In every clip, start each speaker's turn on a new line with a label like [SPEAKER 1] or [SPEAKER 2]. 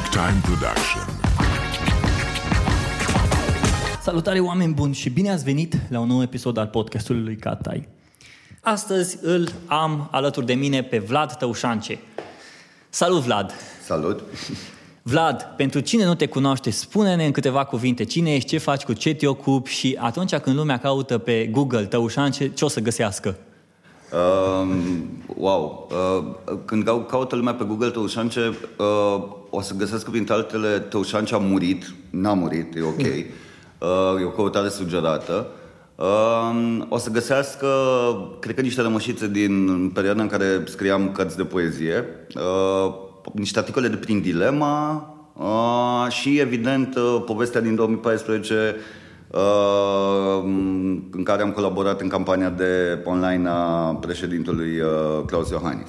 [SPEAKER 1] This is Big Time Production.
[SPEAKER 2] Salutare oameni buni și bine ați venit la un nou episod al podcastului lui Catai. Astăzi îl am alături de mine pe Vlad Tăușance. Salut Vlad!
[SPEAKER 3] Salut!
[SPEAKER 2] Vlad, pentru cine nu te cunoaște, spune-ne în câteva cuvinte cine ești, ce faci, cu ce te ocupi și atunci când lumea caută pe Google Tăușance, ce o să găsească?
[SPEAKER 3] Uh, wow! Uh, când cau- caută lumea pe Google Tăușance, uh, o să găsească printre altele Tăușance a murit, n-a murit, e ok. Uh, e o căutare sugerată. Uh, o să găsească, cred că niște rămășițe din perioada în care scriam cărți de poezie, uh, niște articole de prin Dilema uh, și, evident, uh, povestea din 2014 uh, în care am colaborat în campania de online a președintelui uh, Claus Iohannis.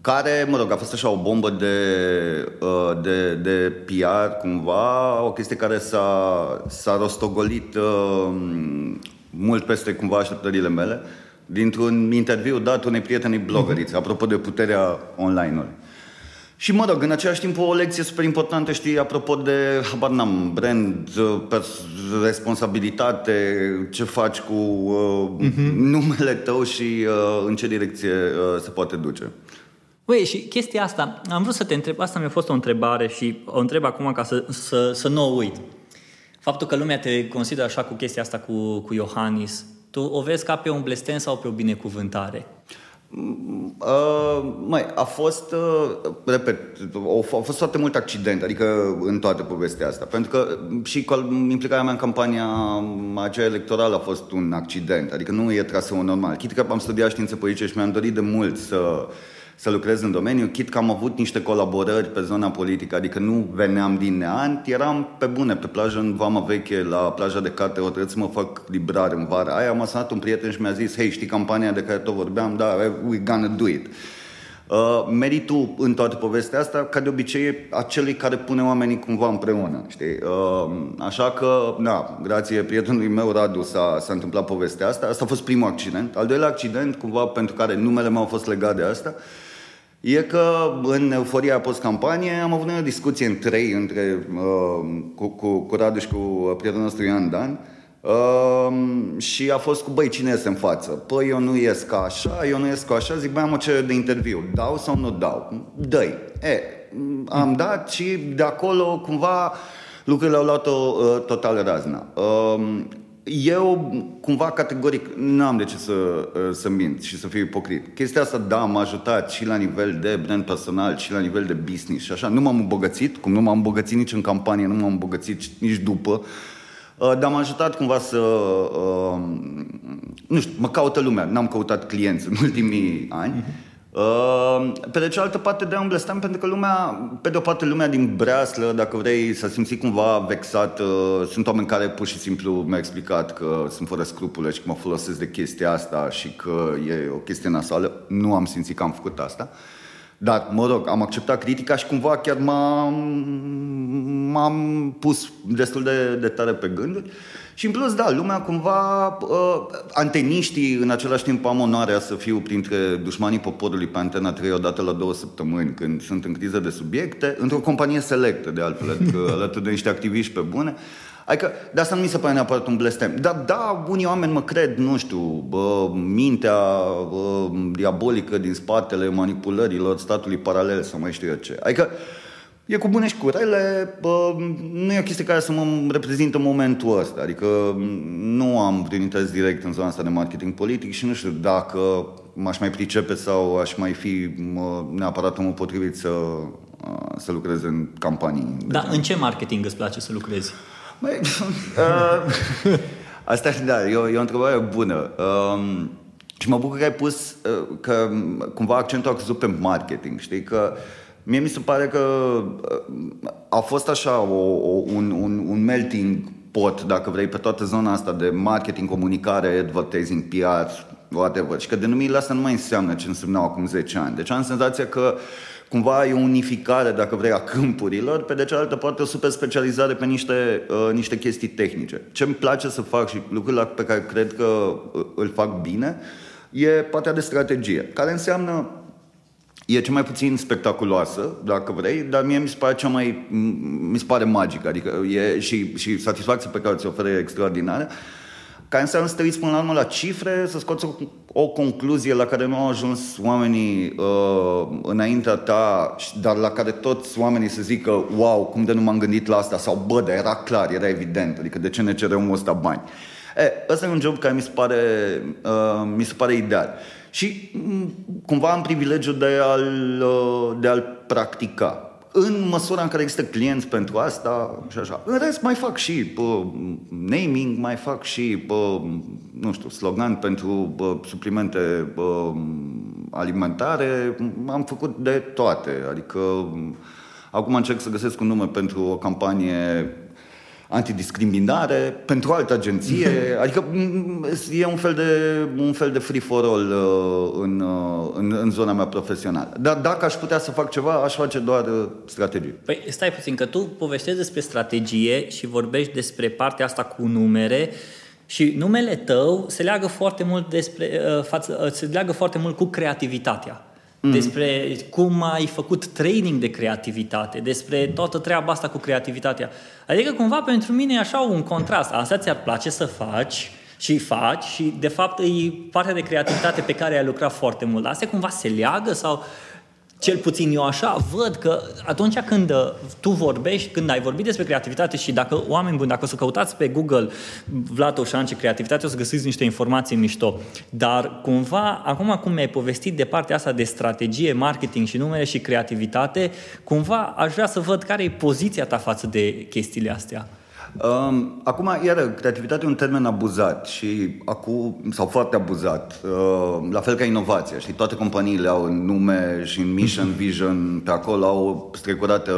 [SPEAKER 3] Care, mă rog, a fost așa o bombă de, uh, de, de PR, cumva, o chestie care s-a, s-a rostogolit uh, mult peste, cumva, așteptările mele, dintr-un interviu dat unei prietenei blogărițe, apropo de puterea online-ului. Și mă rog, în același timp o lecție super importantă, știi, apropo de, habar n-am, brand, pers- responsabilitate, ce faci cu uh, uh-huh. numele tău și uh, în ce direcție uh, se poate duce.
[SPEAKER 2] Băi, și chestia asta, am vrut să te întreb, asta mi-a fost o întrebare și o întreb acum ca să, să, să nu o uit. Faptul că lumea te consideră așa cu chestia asta cu, cu Iohannis, tu o vezi ca pe un blestem sau pe o binecuvântare?
[SPEAKER 3] Uh, mai, a fost, uh, repet, au, au fost foarte multe accidente, adică în toată povestea asta. Pentru că și implicarea mea în campania aceea electorală a fost un accident, adică nu e traseul normal. Chit că am studiat științe politice și mi-am dorit de mult să să lucrez în domeniu, chit că am avut niște colaborări pe zona politică, adică nu veneam din neant, eram pe bune, pe plajă în Vama Veche, la plaja de carte, o să mă fac librare în vara aia, m-a sunat un prieten și mi-a zis, hei, știi campania de care tot vorbeam? Da, we gonna do it. Uh, meritul în toată povestea asta, ca de obicei, e acelui care pune oamenii cumva împreună, știi? Uh, așa că, da, grație prietenului meu, Radu, s-a, s-a întâmplat povestea asta. Asta a fost primul accident. Al doilea accident, cumva, pentru care numele meu a fost legat de asta, e că în euforia post-campanie am avut o discuție în trei între, uh, cu, cu, cu Raduș și cu prietenul nostru Ioan Dan uh, și a fost cu, băi, cine este în față? Păi eu nu ies ca așa, eu nu ies ca așa, zic, băi, am o cerere de interviu, dau sau nu dau? Dă-i. E, am dat și de acolo cumva lucrurile au luat-o uh, total razna. Uh, eu, cumva, categoric, nu am de ce să, să mint și să fiu ipocrit. Chestia asta, da, m-a ajutat și la nivel de brand personal, și la nivel de business și așa. Nu m-am îmbogățit, cum nu m-am îmbogățit nici în campanie, nu m-am îmbogățit nici după. Dar m-a ajutat cumva să, uh, nu știu, mă caută lumea. N-am căutat clienți în ultimii ani. Uh-huh. Uh, pe de cealaltă parte de un blestem pentru că lumea, pe de o parte lumea din breaslă, dacă vrei să simți cumva vexat, uh, sunt oameni care pur și simplu mi-au explicat că sunt fără scrupule și că mă folosesc de chestia asta și că e o chestie nasoală. Nu am simțit că am făcut asta. Dar, mă rog, am acceptat critica și cumva chiar m-am, m-am pus destul de, de tare pe gânduri. Și în plus, da, lumea cumva, uh, anteniștii, în același timp am onoarea să fiu printre dușmanii poporului pe Antena 3 odată la două săptămâni, când sunt în criză de subiecte, într-o companie selectă, de altfel, adică alături de niște activiști pe bune. Adică, de asta nu mi se pare neapărat un blestem. Dar da, unii oameni mă cred, nu știu, bă, mintea bă, diabolică din spatele manipulărilor statului paralel sau mai știu eu ce. Adică, E cu bune și cu rele, bă, nu e o chestie care să mă reprezintă momentul ăsta. Adică nu am prin interes direct în zona asta de marketing politic și nu știu dacă m-aș mai pricepe sau aș mai fi mă, neapărat omul potrivit să, să lucrez în campanii.
[SPEAKER 2] Da, în ce marketing îți place să lucrezi?
[SPEAKER 3] Băi, uh, asta da, e o, e o întrebare bună. Uh, și mă bucur că ai pus uh, că cumva accentul a căzut pe marketing, știi? Că uh, Mie mi se pare că uh, a fost așa o, o, un, un, un melting pot, dacă vrei, pe toată zona asta de marketing, comunicare, advertising, PR, whatever. Și că denumirile astea nu mai înseamnă ce însemnau acum 10 ani. Deci am senzația că cumva e o unificare, dacă vrei, a câmpurilor, pe de cealaltă parte o super specializare pe niște, uh, niște chestii tehnice. Ce îmi place să fac și lucrurile pe care cred că uh, îl fac bine, e partea de strategie, care înseamnă e cea mai puțin spectaculoasă, dacă vrei, dar mie mi se pare cea mai, mi se pare magică, adică e și, și satisfacția pe care ți-o oferă e extraordinară, care înseamnă să te uiți până la urmă la cifre, să scoți o, o concluzie la care nu au ajuns oamenii uh, înaintea ta, dar la care toți oamenii să zică, wow, cum de nu m-am gândit la asta, sau bă, dar era clar, era evident, adică de ce ne cere omul ăsta bani. E, ăsta e un job care mi se pare, uh, mi se pare ideal. Și mm, cumva am privilegiul de a-l, uh, de a-l practica. În măsura în care există clienți pentru asta și așa. În rest mai fac și pe naming, mai fac și pe, nu știu, slogan pentru pe, suplimente pe, alimentare. Am făcut de toate. Adică acum încerc să găsesc un nume pentru o campanie antidiscriminare, pentru altă agenție, adică e un fel de, un fel de free for all uh, în, uh, în, în zona mea profesională. Dar dacă aș putea să fac ceva, aș face doar uh, strategie.
[SPEAKER 2] Păi stai puțin, că tu povestești despre strategie și vorbești despre partea asta cu numere și numele tău se leagă foarte mult despre, față, se leagă foarte mult cu creativitatea mm. despre cum ai făcut training de creativitate, despre toată treaba asta cu creativitatea. Adică cumva pentru mine e așa un contrast. Asta ți-ar place să faci și faci și de fapt e partea de creativitate pe care ai lucrat foarte mult. Asta cumva se leagă sau cel puțin eu așa văd că atunci când uh, tu vorbești, când ai vorbit despre creativitate și dacă oameni buni, dacă o să căutați pe Google Vlad Oșan ce creativitate, o să găsiți niște informații mișto. Dar cumva, acum cum mi-ai povestit de partea asta de strategie, marketing și numere și creativitate, cumva aș vrea să văd care e poziția ta față de chestiile astea.
[SPEAKER 3] Um, acum, iară, creativitatea e un termen abuzat și acum, sau foarte abuzat, uh, la fel ca inovația, știi, toate companiile au nume și în mission, vision, pe acolo au strecurată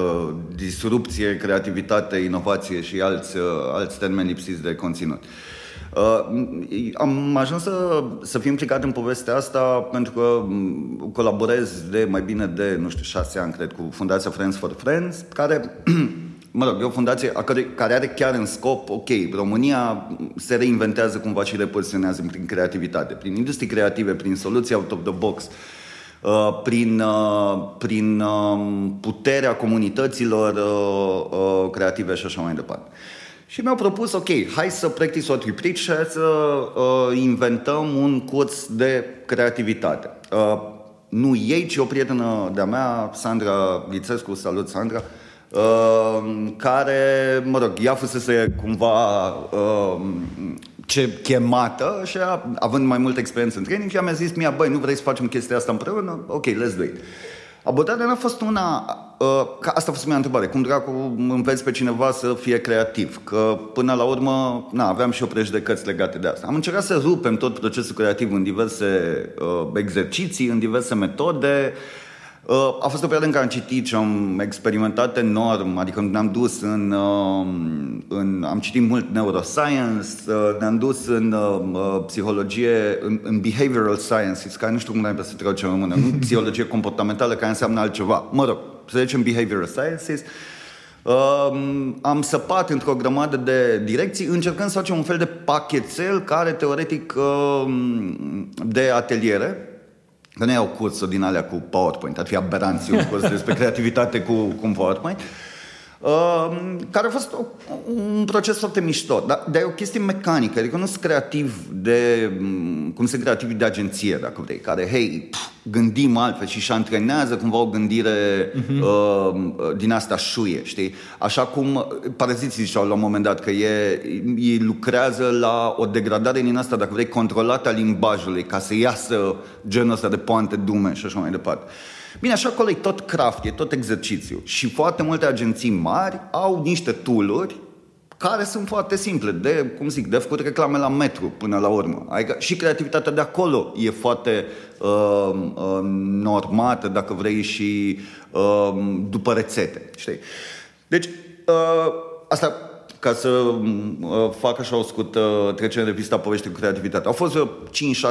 [SPEAKER 3] disrupție, creativitate, inovație și alți, uh, alți termeni lipsiți de conținut. Uh, am ajuns să, să fiu implicat în povestea asta pentru că mm, colaborez de mai bine de, nu știu, șase ani, cred, cu Fundația Friends for Friends, care mă rog, e o fundație a care, care are chiar în scop, ok, România se reinventează cumva și repoziționează prin creativitate, prin industrie creative, prin soluții out of the box, uh, prin, uh, prin uh, puterea comunităților uh, uh, creative și așa mai departe. Și mi-au propus, ok, hai să practice what we preach și hai să uh, inventăm un curs de creativitate. Uh, nu ei, ci o prietenă de-a mea, Sandra Lițescu, salut Sandra, uh, Ehm, care, mă rog, ea fusese cumva uh, ce chemată și a, având mai multă experiență în training, și mi-a zis mie, băi, nu vrei să facem chestia asta împreună? Ok, let's do it. Abordarea n-a fost una, uh, că asta a fost mea întrebare, cum dracu înveți pe cineva să fie creativ? Că până la urmă, na, aveam și o prejudecăți legate de asta. Am încercat să rupem tot procesul creativ în diverse uh, exerciții, în diverse metode, uh, Uh, a fost o perioadă în care am citit și am experimentat enorm, adică ne-am dus în, uh, în am citit mult neuroscience, uh, ne-am dus în psihologie, în, în behavioral sciences, care nu știu cum să traduce în română, nu psihologie comportamentală, care înseamnă altceva. Mă rog, să zicem behavioral sciences. Uh, am săpat într-o grămadă de direcții încercând să facem un fel de pachetel care teoretic uh, de ateliere Că nu iau cursuri din alea cu PowerPoint, ar fi aberanție un curs despre creativitate cu, cu un PowerPoint. Uh, care a fost o, un proces foarte mișto, dar, dar e o chestie mecanică, adică nu sunt creativ de, cum sunt creativi de agenție, dacă vrei, care, hei, pf, gândim altfel și își antrenează cumva o gândire uh-huh. uh, din asta șuie, știi? Așa cum paraziții ziceau la un moment dat că e, ei lucrează la o degradare din asta, dacă vrei, controlată a limbajului, ca să iasă genul ăsta de poante dume și așa mai departe. Bine, așa acolo e tot craft, e tot exercițiu. Și foarte multe agenții mari au niște tooluri care sunt foarte simple, de, cum zic, de făcut reclame la metru până la urmă. Adică și creativitatea de acolo e foarte uh, uh, normată, dacă vrei, și uh, după rețete, știi? Deci, uh, asta ca să uh, fac așa o scurtă trecere de pista povești cu creativitatea. Au fost 5-6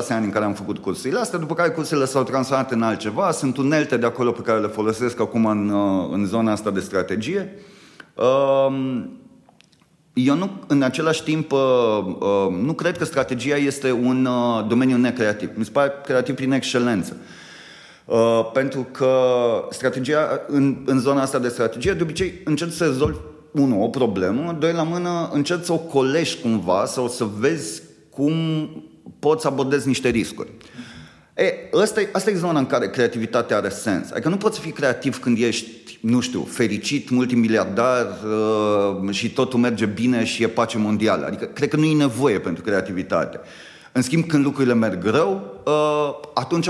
[SPEAKER 3] ani în care am făcut cursurile astea, după care cursurile s-au transformat în altceva, sunt unelte de acolo pe care le folosesc acum în, uh, în zona asta de strategie. Uh, eu nu, în același timp, uh, uh, nu cred că strategia este un uh, domeniu necreativ. Mi se pare creativ prin excelență. Uh, pentru că strategia, în, în zona asta de strategie, de obicei încerci să rezolvi, unu, o problemă, doi, la mână, încerci să o colești cumva sau să vezi cum poți abordezi niște riscuri. E, asta, e, asta e zona în care creativitatea are sens. Adică nu poți fi creativ când ești, nu știu, fericit, multimiliardar uh, și totul merge bine și e pace mondială. Adică cred că nu e nevoie pentru creativitate. În schimb, când lucrurile merg rău, uh, atunci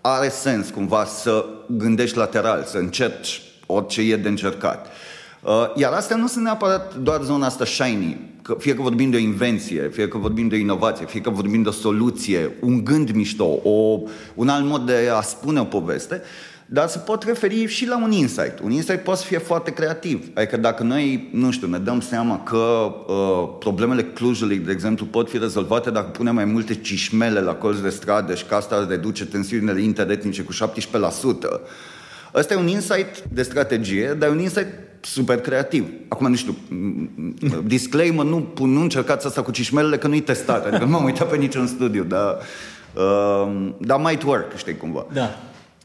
[SPEAKER 3] are sens cumva să gândești lateral, să încerci orice e de încercat. Uh, iar astea nu sunt neapărat doar zona asta shiny, că fie că vorbim de o invenție, fie că vorbim de o inovație, fie că vorbim de o soluție, un gând mișto, o, un alt mod de a spune o poveste, dar se pot referi și la un insight. Un insight poate să fie foarte creativ. Adică dacă noi, nu știu, ne dăm seama că uh, problemele Clujului, de exemplu, pot fi rezolvate dacă punem mai multe cișmele la colț de stradă și că asta reduce tensiunile interetnice cu 17%, Ăsta e un insight de strategie, dar e un insight super creativ. Acum, nu știu, disclaimer, nu, nu încercați asta cu cișmelele, că nu-i testat. Adică nu m-am uitat pe niciun studiu, dar, uh, dar might work, știi, cumva.
[SPEAKER 2] Da.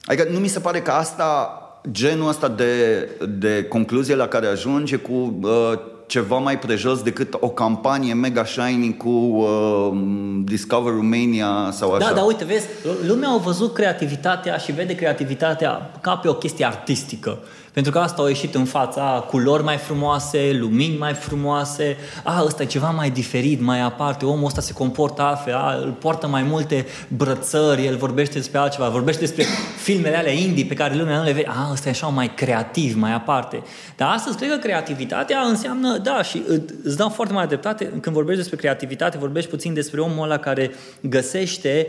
[SPEAKER 3] Adică nu mi se pare că asta, genul ăsta de, de concluzie la care ajunge cu uh, ceva mai prejos decât o campanie mega shiny cu uh, Discover Romania sau așa.
[SPEAKER 2] Da, dar uite, vezi, lumea a văzut creativitatea și vede creativitatea ca pe o chestie artistică. Pentru că asta a ieșit în fața culori mai frumoase, lumini mai frumoase, a, ăsta e ceva mai diferit, mai aparte, omul ăsta se comportă altfel, a, îl poartă mai multe brățări, el vorbește despre altceva, vorbește despre filmele alea indie pe care lumea nu le vede, a, ăsta e așa mai creativ, mai aparte. Dar astăzi cred că creativitatea înseamnă, da, și îți dau foarte mare dreptate, când vorbești despre creativitate, vorbești puțin despre omul ăla care găsește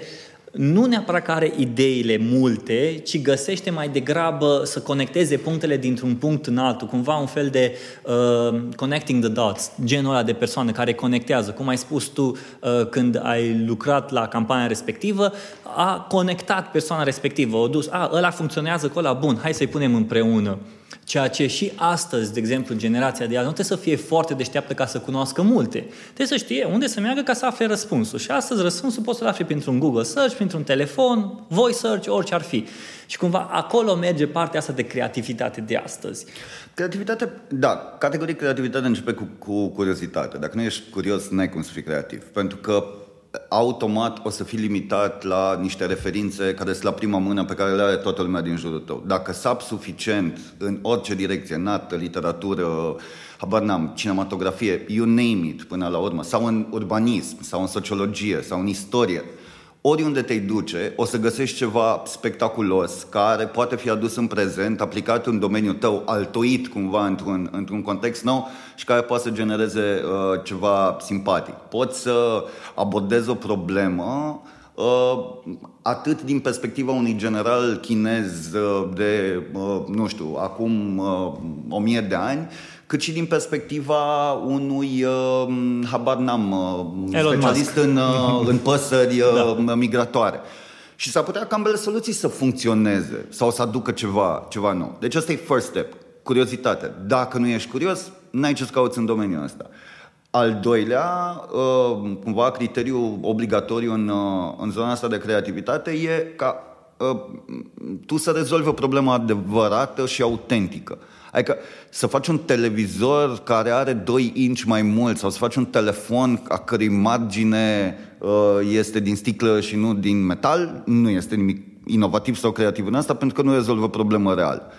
[SPEAKER 2] nu neapărat că are ideile multe, ci găsește mai degrabă să conecteze punctele dintr-un punct în altul, cumva un fel de uh, connecting the dots, genul ăla de persoană care conectează. Cum ai spus tu uh, când ai lucrat la campania respectivă, a conectat persoana respectivă, a dus, a, ăla funcționează cu ăla, bun, hai să-i punem împreună. Ceea ce și astăzi, de exemplu, generația de azi nu trebuie să fie foarte deșteaptă ca să cunoască multe. Trebuie să știe unde să meargă ca să afle răspunsul. Și astăzi răspunsul poți să-l afli printr-un Google Search, printr-un telefon, voice search, orice ar fi. Și cumva acolo merge partea asta de creativitate de astăzi.
[SPEAKER 3] Creativitate, da, categoric creativitatea începe cu, cu curiozitate. Dacă nu ești curios, n-ai cum să fii creativ. Pentru că automat o să fii limitat la niște referințe care sunt la prima mână pe care le are toată lumea din jurul tău. Dacă sap suficient în orice direcție, nată, literatură, habar n-am, cinematografie, you name it până la urmă, sau în urbanism, sau în sociologie, sau în istorie, oriunde te duce, o să găsești ceva spectaculos care poate fi adus în prezent, aplicat în domeniul tău, altoit cumva într-un, într-un context nou și care poate să genereze uh, ceva simpatic. Poți să abordezi o problemă uh, atât din perspectiva unui general chinez uh, de, uh, nu știu, acum uh, o mie de ani, cât și din perspectiva unui, uh, habar n-am, uh,
[SPEAKER 2] Elon
[SPEAKER 3] specialist
[SPEAKER 2] Musk.
[SPEAKER 3] în, uh, în păsări uh, da. migratoare. Și s-ar putea ca ambele soluții să funcționeze sau să aducă ceva, ceva nou. Deci asta e first step, curiozitatea. Dacă nu ești curios, n-ai ce să cauți în domeniul ăsta. Al doilea, uh, cumva criteriu obligatoriu în, uh, în zona asta de creativitate e ca uh, tu să rezolvi o problemă adevărată și autentică. Adică să faci un televizor care are 2 inci mai mult sau să faci un telefon a cărei margine uh, este din sticlă și nu din metal, nu este nimic inovativ sau creativ în asta pentru că nu rezolvă problemă reală.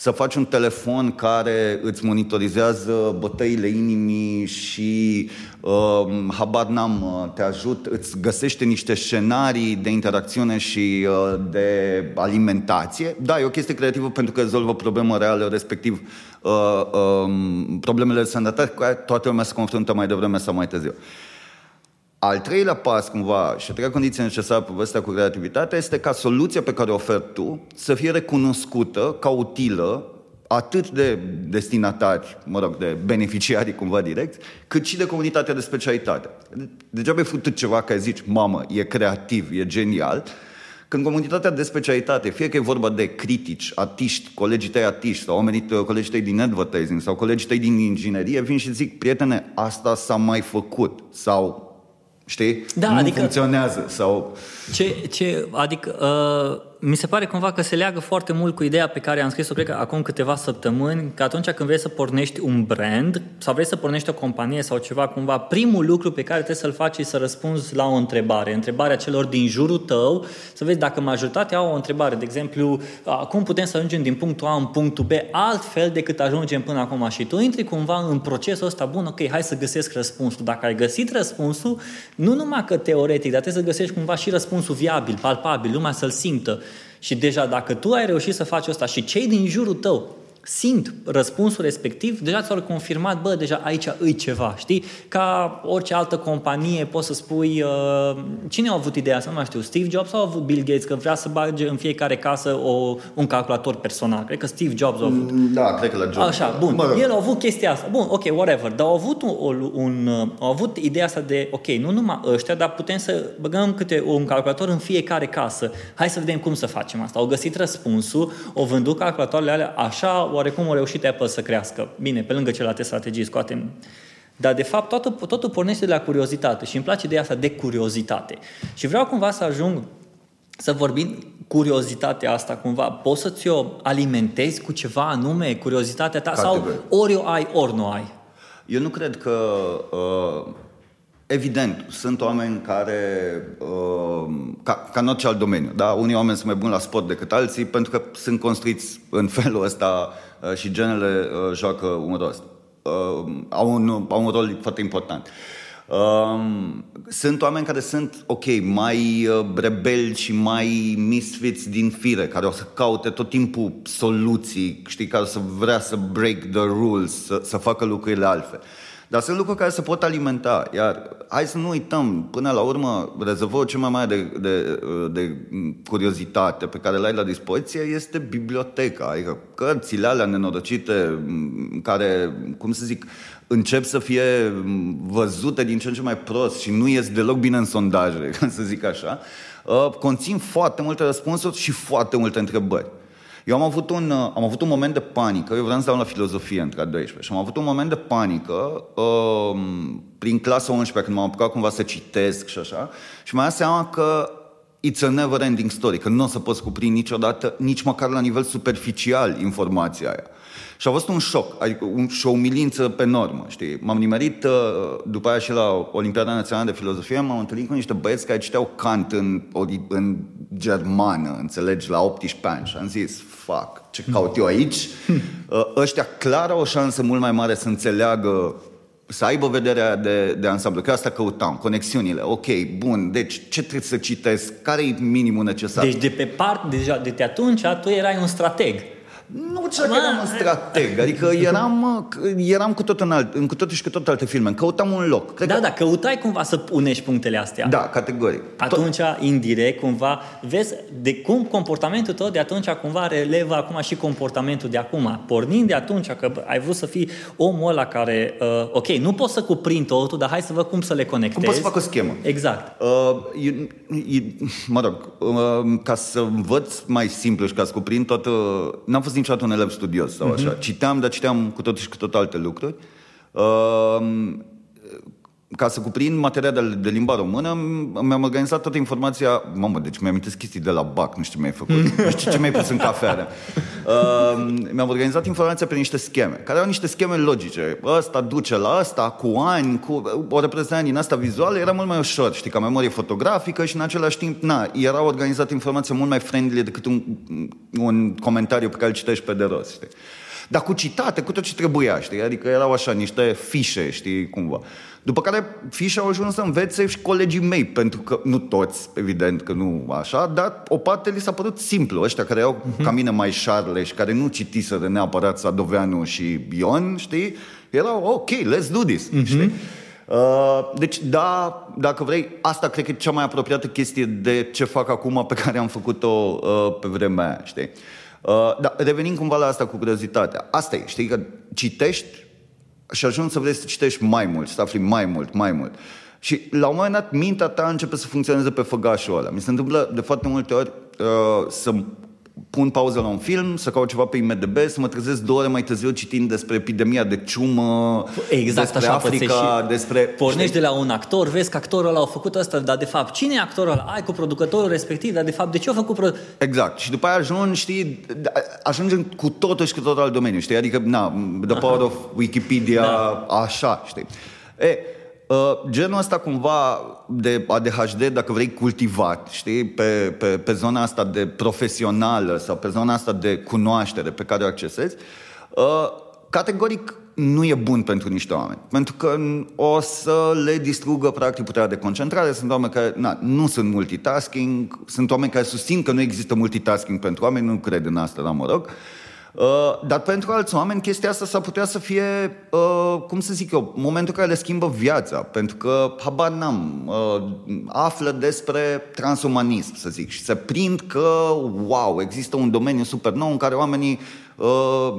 [SPEAKER 3] Să faci un telefon care îți monitorizează bătăile inimii și uh, habar n-am, uh, te ajut, îți găsește niște scenarii de interacțiune și uh, de alimentație. Da, e o chestie creativă pentru că rezolvă problemă reală, respectiv uh, uh, problemele de sănătate cu care toată lumea se confruntă mai devreme sau mai târziu. Al treilea pas, cumva, și a treia condiție necesară povestea cu creativitatea este ca soluția pe care o oferi tu să fie recunoscută ca utilă atât de destinatari, mă rog, de beneficiarii cumva direct, cât și de comunitatea de specialitate. Degeaba ai făcut ceva care zici, mamă, e creativ, e genial, când comunitatea de specialitate, fie că e vorba de critici, artiști, colegii tăi artiști sau oamenii, colegii tăi din advertising sau colegii tăi din inginerie, vin și zic, prietene, asta s-a mai făcut sau știi?
[SPEAKER 2] Da,
[SPEAKER 3] nu
[SPEAKER 2] adică-
[SPEAKER 3] funcționează sau...
[SPEAKER 2] Ce, ce, adică uh, mi se pare cumva că se leagă foarte mult cu ideea pe care am scris-o, cred că acum câteva săptămâni, că atunci când vrei să pornești un brand sau vrei să pornești o companie sau ceva, cumva primul lucru pe care trebuie să-l faci e să răspunzi la o întrebare. Întrebarea celor din jurul tău, să vezi dacă majoritatea au o întrebare. De exemplu, cum putem să ajungem din punctul A în punctul B altfel decât ajungem până acum și tu intri cumva în procesul ăsta, bun, ok, hai să găsesc răspunsul. Dacă ai găsit răspunsul, nu numai că teoretic, dar trebuie să găsești cumva și răspunsul viabil, palpabil, lumea să-l simtă. Și deja dacă tu ai reușit să faci asta și cei din jurul tău simt răspunsul respectiv, deja ți-au confirmat, bă, deja aici îi ceva, știi? Ca orice altă companie poți să spui, uh, cine a avut ideea asta, nu mai știu, Steve Jobs sau a avut Bill Gates, că vrea să bage în fiecare casă o, un calculator personal. Cred că Steve Jobs a avut.
[SPEAKER 3] Mm, da, cred că la Jobs.
[SPEAKER 2] Așa, bun. Mă rog. El a avut chestia asta. Bun, ok, whatever. Dar au avut, un, un, uh, au avut ideea asta de, ok, nu numai ăștia, dar putem să băgăm câte un calculator în fiecare casă. Hai să vedem cum să facem asta. Au găsit răspunsul, au vândut calculatoarele alea așa, oarecum au reușit Apple să crească. Bine, pe lângă celelalte strategii scoatem dar, de fapt, totul, totul pornește de la curiozitate și îmi place ideea asta de curiozitate. Și vreau cumva să ajung să vorbim curiozitatea asta cumva. Poți să ți-o alimentezi cu ceva anume, curiozitatea ta, Categorie. sau ori o ai, ori nu ai?
[SPEAKER 3] Eu nu cred că uh, Evident, sunt oameni care, uh, ca, ca în orice alt domeniu, da? unii oameni sunt mai buni la sport decât alții pentru că sunt construiți în felul ăsta uh, și genele uh, joacă un rost. Au un, au un rol foarte important. Um, sunt oameni care sunt, ok, mai rebeli și mai misfits din fire, care o să caute tot timpul soluții, știi, care o să vrea să break the rules, să, să facă lucrurile altfel. Dar sunt lucruri care se pot alimenta. Iar hai să nu uităm, până la urmă, rezervorul cel mai mare de, de, de curiozitate pe care l-ai la dispoziție este biblioteca. Adică cărțile alea nenorocite care, cum să zic, încep să fie văzute din ce în ce mai prost și nu ies deloc bine în sondaje, ca să zic așa, uh, conțin foarte multe răspunsuri și foarte multe întrebări. Eu am avut un, uh, am avut un moment de panică, eu vreau să dau la filozofie între a 12 și am avut un moment de panică uh, prin clasa 11 când m-am apucat cumva să citesc și așa și mi-am dat seama că it's a never ending story, că nu o să poți cuprinde niciodată, nici măcar la nivel superficial informația aia. Și a fost un șoc, adică un, și o umilință pe normă, știi? M-am nimerit uh, după aia și la Olimpiada Națională de Filozofie, m-am întâlnit cu niște băieți care citeau Kant în, în germană, înțelegi, la 18 ani și am zis, fuck, ce caut eu aici? Uh, ăștia clar au o șansă mult mai mare să înțeleagă să aibă vederea de, de ansamblu, că asta căutam, conexiunile, ok, bun, deci ce trebuie să citesc, care e minimul necesar?
[SPEAKER 2] Deci de pe part, deja de pe atunci, tu erai un strateg.
[SPEAKER 3] Nu ce că eram un strateg, adică eram, eram cu tot în, alt, în cu tot și cu tot alte filme, căutam un loc.
[SPEAKER 2] Cred da, că... da, căutai cumva să unești punctele astea.
[SPEAKER 3] Da, categoric.
[SPEAKER 2] Atunci, tot... indirect, cumva, vezi de cum comportamentul tău de atunci cumva relevă acum și comportamentul de acum. Pornind de atunci că ai vrut să fii omul ăla care, uh, ok, nu poți să cuprind totul, dar hai să văd cum să le conectezi. Cum
[SPEAKER 3] poți să fac o schemă.
[SPEAKER 2] Exact.
[SPEAKER 3] Uh, e, e, mă rog, uh, ca să învăț mai simplu și ca să cuprind toată... N-am fost niciodată un elev studios sau așa. Uh-huh. Citeam, dar citeam cu tot și cu tot alte lucruri. Uh, ca să cuprind materia de, de limba română, mi-am organizat toată informația... Mamă, deci mi-am inteles chestii de la BAC, nu știu ce mi-ai făcut, nu știu ce mi-ai pus în cafea. Uh, mi-am organizat informația pe niște scheme, care au niște scheme logice. Ăsta duce la ăsta, cu ani, cu o reprezentare din asta vizuală, era mult mai ușor, știi, ca memorie fotografică și în același timp, na, era organizat informația mult mai friendly decât un, un comentariu pe care îl citești pe de rost, știi. Dar cu citate, cu tot ce trebuia, știi? Adică erau așa niște fișe, știi, cumva. După care fișe au ajuns să învețe și colegii mei, pentru că, nu toți, evident că nu așa, dar o parte li s-a părut simplu. Ăștia care au uh-huh. ca mine mai șarle și care nu citiseră neapărat Sadoveanu și Ion, știi? Erau, ok, let's do this, uh-huh. știi? Uh, deci, da, dacă vrei, asta cred că e cea mai apropiată chestie de ce fac acum pe care am făcut-o uh, pe vremea aia, știi? Uh, dar revenim cumva la asta cu curiozitatea. Asta e, știi, că citești și ajungi să vrei să citești mai mult, să afli mai mult, mai mult. Și la un moment dat mintea ta începe să funcționeze pe făgașul ăla. Mi se întâmplă de foarte multe ori uh, să pun pauză la un film, să caut ceva pe IMDB, să mă trezesc două ore mai târziu citind despre epidemia de ciumă,
[SPEAKER 2] Exact
[SPEAKER 3] despre
[SPEAKER 2] așa
[SPEAKER 3] Africa,
[SPEAKER 2] și
[SPEAKER 3] despre...
[SPEAKER 2] Pornești de la un actor, vezi că actorul ăla a făcut asta, dar de fapt, cine e actorul ăla? Ai cu producătorul respectiv, dar de fapt, de ce a făcut pro...
[SPEAKER 3] Exact. Și după aia ajungi, știi, ajungem cu totul și cu totul alt domeniu, știi? Adică, na, the power of Wikipedia, da. așa, știi? E, uh, genul ăsta cumva de ADHD, dacă vrei, cultivat, știi, pe, pe, pe zona asta de profesională sau pe zona asta de cunoaștere pe care o accesezi, uh, categoric nu e bun pentru niște oameni. Pentru că o să le distrugă practic puterea de concentrare. Sunt oameni care na, nu sunt multitasking, sunt oameni care susțin că nu există multitasking pentru oameni, nu cred în asta, dar mă rog. Uh, Uh, dar pentru alți oameni chestia asta s-ar putea să fie, uh, cum să zic eu, momentul care le schimbă viața, pentru că, habar n-am, uh, află despre transumanism, să zic, și se prind că, wow, există un domeniu super nou în care oamenii uh,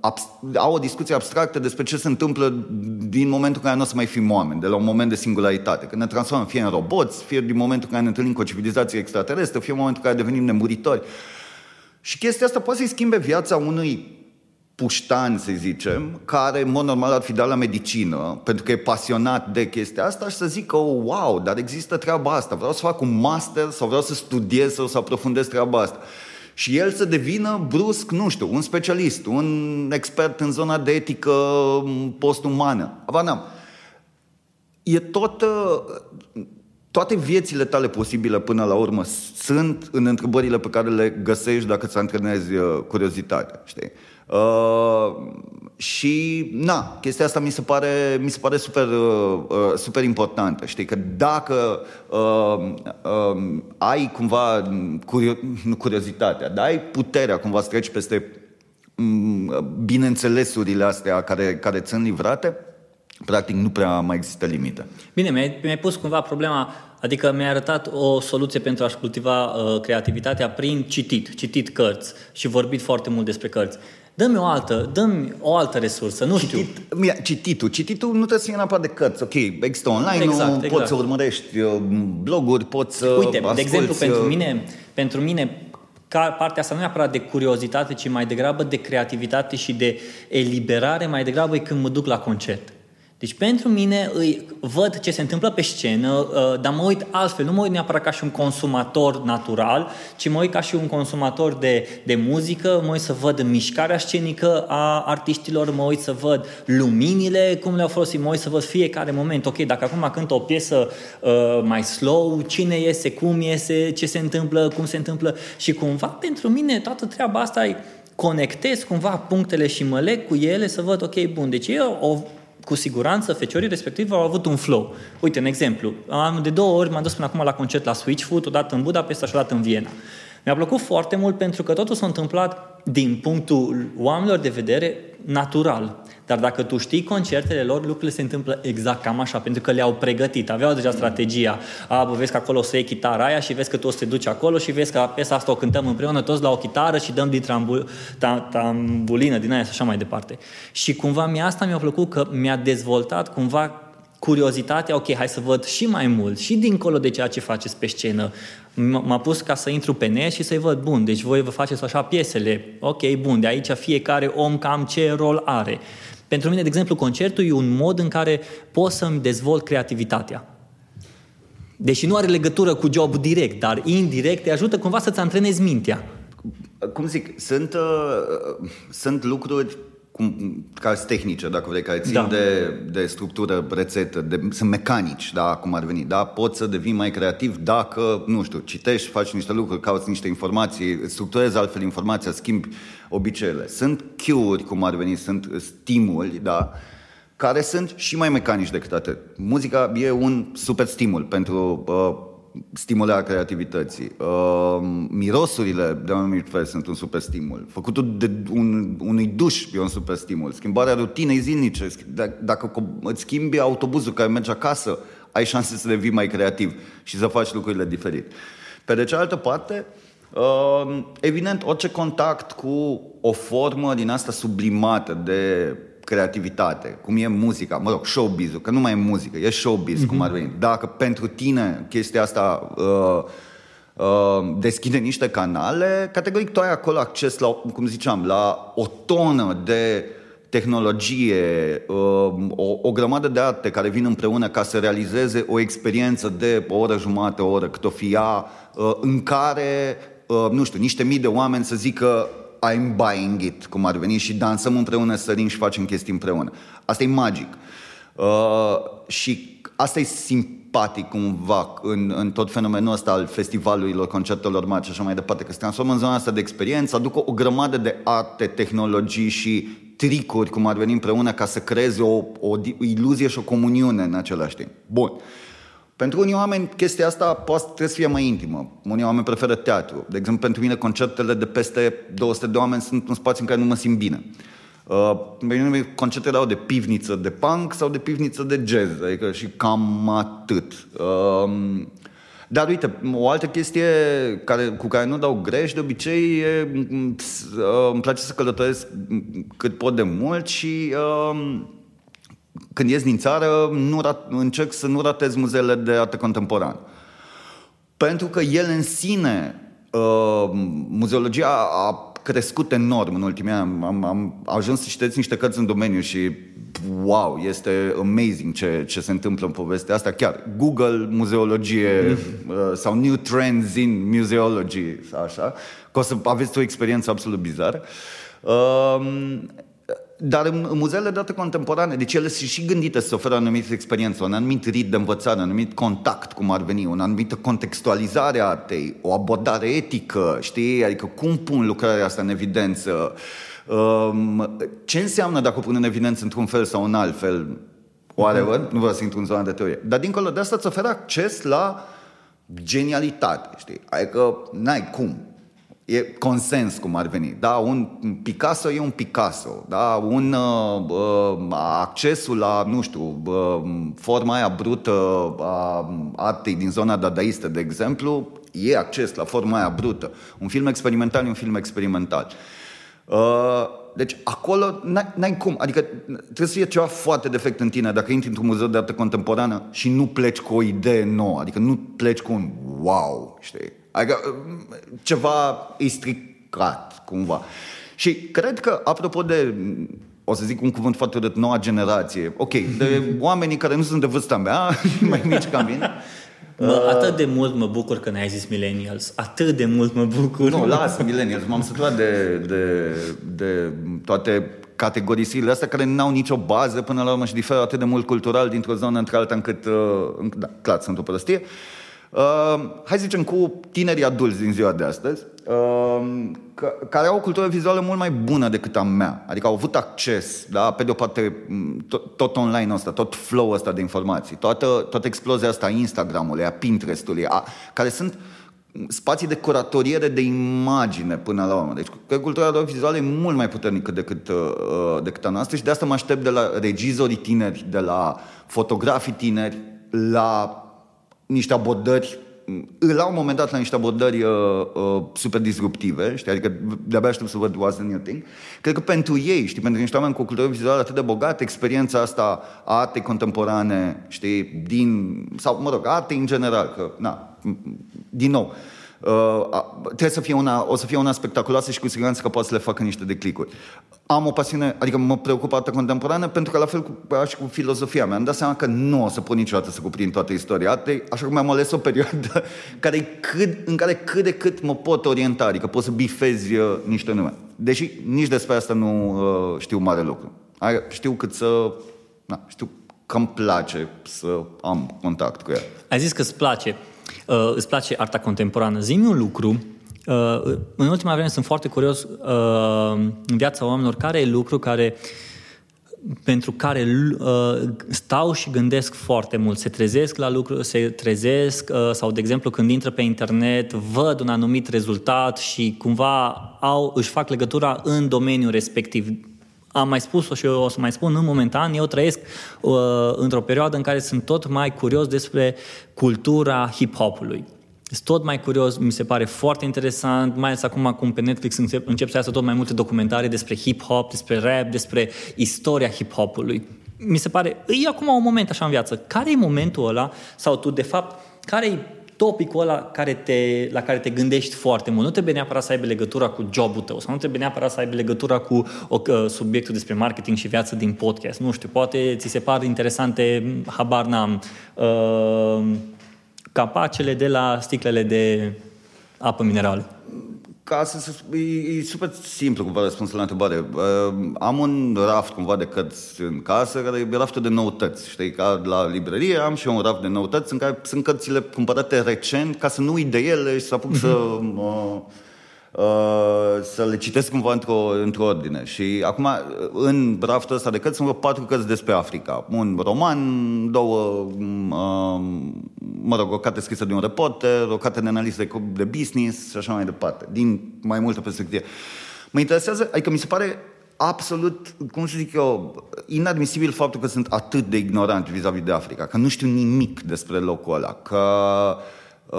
[SPEAKER 3] abs- au o discuție abstractă despre ce se întâmplă din momentul în care nu o să mai fim oameni, de la un moment de singularitate, când ne transformăm fie în roboți, fie din momentul în care ne întâlnim cu o civilizație extraterestră, fie în momentul în care devenim nemuritori. Uh, și chestia asta poate să-i schimbe viața unui puștan, să zicem, care, în mod normal, ar fi dat la medicină, pentru că e pasionat de chestia asta și să zică, oh, wow, dar există treaba asta, vreau să fac un master sau vreau să studiez sau să aprofundez treaba asta. Și el să devină brusc, nu știu, un specialist, un expert în zona de etică postumană. Avanam. E tot toate viețile tale posibile până la urmă sunt în întrebările pe care le găsești dacă îți antrenezi uh, curiozitatea, știi? Uh, și, na, chestia asta mi se pare, mi se pare super, uh, uh super importantă, știi? Că dacă uh, uh, ai cumva curio- nu curiozitatea, dar ai puterea cumva să treci peste um, bineînțelesurile astea care, care țin livrate, practic nu prea mai există limite.
[SPEAKER 2] Bine, mi-ai, mi-ai pus cumva problema, adică mi-ai arătat o soluție pentru a-și cultiva uh, creativitatea prin citit, citit cărți și vorbit foarte mult despre cărți. Dă-mi o altă, dă-mi o altă resursă, nu
[SPEAKER 3] Citit,
[SPEAKER 2] știu.
[SPEAKER 3] Cititul. Cititul nu trebuie să fie neapărat de cărți. Ok, există online, exact, exact. poți să urmărești uh, bloguri, poți să
[SPEAKER 2] Uite,
[SPEAKER 3] asculti,
[SPEAKER 2] de exemplu,
[SPEAKER 3] uh,
[SPEAKER 2] pentru mine, pentru mine ca partea asta nu neapărat de curiozitate, ci mai degrabă de creativitate și de eliberare, mai degrabă e când mă duc la concert. Deci pentru mine îi văd ce se întâmplă pe scenă, uh, dar mă uit altfel, nu mă uit neapărat ca și un consumator natural, ci mă uit ca și un consumator de, de muzică, mă uit să văd mișcarea scenică a artiștilor, mă uit să văd luminile, cum le-au folosit, mă uit să văd fiecare moment. Ok, dacă acum cânt o piesă uh, mai slow, cine iese, cum iese, ce se întâmplă, cum se întâmplă. Și cumva pentru mine toată treaba asta e conectez cumva punctele și mă leg cu ele să văd, ok, bun, deci e o cu siguranță feciorii respectiv au avut un flow. Uite, un exemplu. Am de două ori m-am dus până acum la concert la Switchfoot, odată în Budapesta și odată în Viena. Mi-a plăcut foarte mult pentru că totul s-a întâmplat din punctul oamenilor de vedere natural. Dar dacă tu știi concertele lor, lucrurile se întâmplă exact cam așa, pentru că le-au pregătit, aveau deja strategia. A, bă, vezi că acolo o să iei chitara aia și vezi că tu o să te duci acolo și vezi că piesa asta o cântăm împreună toți la o chitară și dăm din trambul, tambulină din aia și așa mai departe. Și cumva mi asta mi-a plăcut că mi-a dezvoltat cumva curiozitatea, ok, hai să văd și mai mult, și dincolo de ceea ce faceți pe scenă. M-a pus ca să intru pe net și să-i văd, bun, deci voi vă faceți așa piesele, ok, bun, de aici fiecare om cam ce rol are. Pentru mine, de exemplu, concertul e un mod în care pot să-mi dezvolt creativitatea. Deși nu are legătură cu job direct, dar indirect te ajută cumva să-ți antrenezi mintea.
[SPEAKER 3] Cum zic, sunt, uh, sunt lucruri cum, care sunt tehnice, dacă vrei, care țin da. de, de structură, rețetă, de, sunt mecanici, da, cum ar veni, da, poți să devii mai creativ dacă, nu știu, citești, faci niște lucruri, cauți niște informații, structurezi altfel informația, schimbi obiceiurile. Sunt cue-uri, cum ar veni, sunt stimuli, da, care sunt și mai mecanici decât atât. Muzica e un super stimul pentru uh, stimularea creativității. Uh, mirosurile, de anumit fel, sunt un super stimul. Făcutul de un, unui duș e un super stimul. Schimbarea rutinei zilnice. Dacă îți schimbi autobuzul care merge acasă, ai șanse să devii mai creativ și să faci lucrurile diferit. Pe de cealaltă parte, uh, evident, orice contact cu o formă din asta sublimată de creativitate, cum e muzica, mă rog, showbiz-ul, că nu mai e muzică, e showbiz, mm-hmm. cum ar veni. Dacă pentru tine chestia asta uh, uh, deschide niște canale, categoric tu ai acolo acces la, cum ziceam, la o tonă de tehnologie, uh, o, o grămadă de arte care vin împreună ca să realizeze o experiență de o oră jumate, o oră, cât o fia, uh, în care, uh, nu știu, niște mii de oameni să zică I'm buying it, cum ar veni, și dansăm împreună, sărim și facem chestii împreună. Asta e magic. Uh, și asta e simpatic cumva în, în tot fenomenul ăsta al festivalurilor, concertelor mari și așa mai departe, că se transformă în zona asta de experiență, aduc o, o grămadă de arte, tehnologii și tricuri, cum ar veni împreună, ca să creeze o, o iluzie și o comuniune în același timp. Bun. Pentru unii oameni, chestia asta poate trebuie să fie mai intimă. Unii oameni preferă teatru. De exemplu, pentru mine, concertele de peste 200 de oameni sunt un spațiu în care nu mă simt bine. Uh, concertele au de pivniță de punk sau de pivniță de jazz, adică și cam atât. Uh, dar uite, o altă chestie care, cu care nu dau greș de obicei e, îmi place să călătoresc cât pot de mult și uh, când ies din țară nu rat, încerc să nu ratez muzeele de artă contemporană. Pentru că ele în sine, uh, muzeologia a crescut enorm în ultimii ani. Am, am ajuns să citeți niște cărți în domeniu și wow, este amazing ce, ce se întâmplă în povestea asta. Chiar Google muzeologie uh, sau New Trends in Museology, așa, că o să aveți o experiență absolut bizară. Uh, dar în, în muzeele de artă contemporane, deci ele sunt și gândite să oferă o anumită experiență, un anumit rit de învățare, un anumit contact, cum ar veni, o anumită contextualizare a artei, o abordare etică, știi? Adică cum pun lucrarea asta în evidență, um, ce înseamnă dacă o pun în evidență într-un fel sau în alt fel, whatever, mm-hmm. nu vreau să intru în zona de teorie. Dar dincolo de asta îți oferă acces la genialitate, știi? Adică n-ai cum e consens cum ar veni. Da, un Picasso e un Picasso, da, un uh, uh, accesul la, nu știu, uh, forma aia brută a artei din zona dadaistă, de exemplu, e acces la forma aia brută. Un film experimental e un film experimental. Uh, deci acolo n-ai, n-ai cum, adică trebuie să fie ceva foarte defect în tine dacă intri într-un muzeu de artă contemporană și nu pleci cu o idee nouă, adică nu pleci cu un wow, știi? Adică ceva e stricat, cumva. Și cred că, apropo de o să zic un cuvânt foarte de noua generație, ok, de oamenii care nu sunt de vârsta mea, mai mici ca mine,
[SPEAKER 2] Mă, atât de mult mă bucur că n-ai zis millennials. Atât de mult mă bucur.
[SPEAKER 3] Nu, lasă millennials. M-am săturat de, de, de toate categorisirile astea care n-au nicio bază până la urmă și diferă atât de mult cultural dintr-o zonă într-alta încât, uh, da, clar, sunt o prostie. Uh, Uh, hai să zicem cu tinerii adulți din ziua de astăzi, uh, care au o cultură vizuală mult mai bună decât a mea. Adică au avut acces, da? pe de o parte, tot, tot online ăsta, tot flow ăsta de informații, toată, toată explozia asta a Instagram-ului, a Pinterest-ului, a, care sunt spații de curatoriere de imagine până la urmă. Deci, că cultura lor vizuală e mult mai puternică decât, uh, decât a noastră și de asta mă aștept de la regizorii tineri, de la fotografii tineri, la niște abordări la un moment dat la niște abordări uh, uh, super disruptive, știi? adică de-abia aștept să văd what's the new thing. Cred că pentru ei, știi, pentru niște oameni cu o cultură vizuală atât de bogată, experiența asta a artei contemporane, știi, din, sau mă rog, arte în general, că, na, din nou, uh, Uh, trebuie să fie una, o să fie una spectaculoasă și cu siguranță că poate să le facă niște declicuri. Am o pasiune, adică mă preocupă arta contemporană pentru că la fel cu, și cu filozofia mea. Am dat seama că nu o să pot niciodată să cuprind toată istoria artei, așa cum am ales o perioadă care cât, în care cât de cât mă pot orienta, adică pot să bifezi uh, niște nume. Deși nici despre asta nu uh, știu mare lucru. Știu cât să... Na, știu că îmi place să am contact cu ea.
[SPEAKER 2] Ai zis că îți place uh, îți place arta contemporană. Zi-mi un lucru, uh, în ultima vreme sunt foarte curios uh, în viața oamenilor care e lucru care pentru care uh, stau și gândesc foarte mult, se trezesc la lucru, se trezesc uh, sau, de exemplu, când intră pe internet, văd un anumit rezultat și cumva au, își fac legătura în domeniul respectiv am mai spus-o și eu o să mai spun, în momentan eu trăiesc uh, într-o perioadă în care sunt tot mai curios despre cultura hip-hopului. Sunt tot mai curios, mi se pare foarte interesant, mai ales acum cum pe Netflix încep, încep să iasă tot mai multe documentare despre hip-hop, despre rap, despre istoria hip-hopului. Mi se pare, e acum un moment așa în viață. Care e momentul ăla, sau tu de fapt, care e topicul ăla care te, la care te gândești foarte mult. Nu trebuie neapărat să aibă legătura cu jobul tău sau nu trebuie neapărat să aibă legătura cu o, uh, subiectul despre marketing și viață din podcast. Nu știu, poate ți se par interesante, habar n-am, uh, capacele de la sticlele de apă minerală
[SPEAKER 3] ca să, e, e super simplu cumva răspunsul la întrebare. Uh, am un raft cumva de cărți în casă, care e raftul de noutăți. Știi, ca la librărie am și eu un raft de noutăți în care sunt cărțile cumpărate recent ca să nu uit de ele și să apuc mm-hmm. să... Uh, Uh, să le citesc cumva într-o, într-o ordine. Și acum, în raftul ăsta de cărți, sunt vreo patru cărți despre Africa. Un roman, două, uh, mă rog, o carte scrisă de un reporter, o carte de analiză de business și așa mai departe, din mai multe perspective. Mă interesează, adică mi se pare absolut, cum să zic eu, inadmisibil faptul că sunt atât de ignorant vis-a-vis de Africa, că nu știu nimic despre locul ăla, că uh,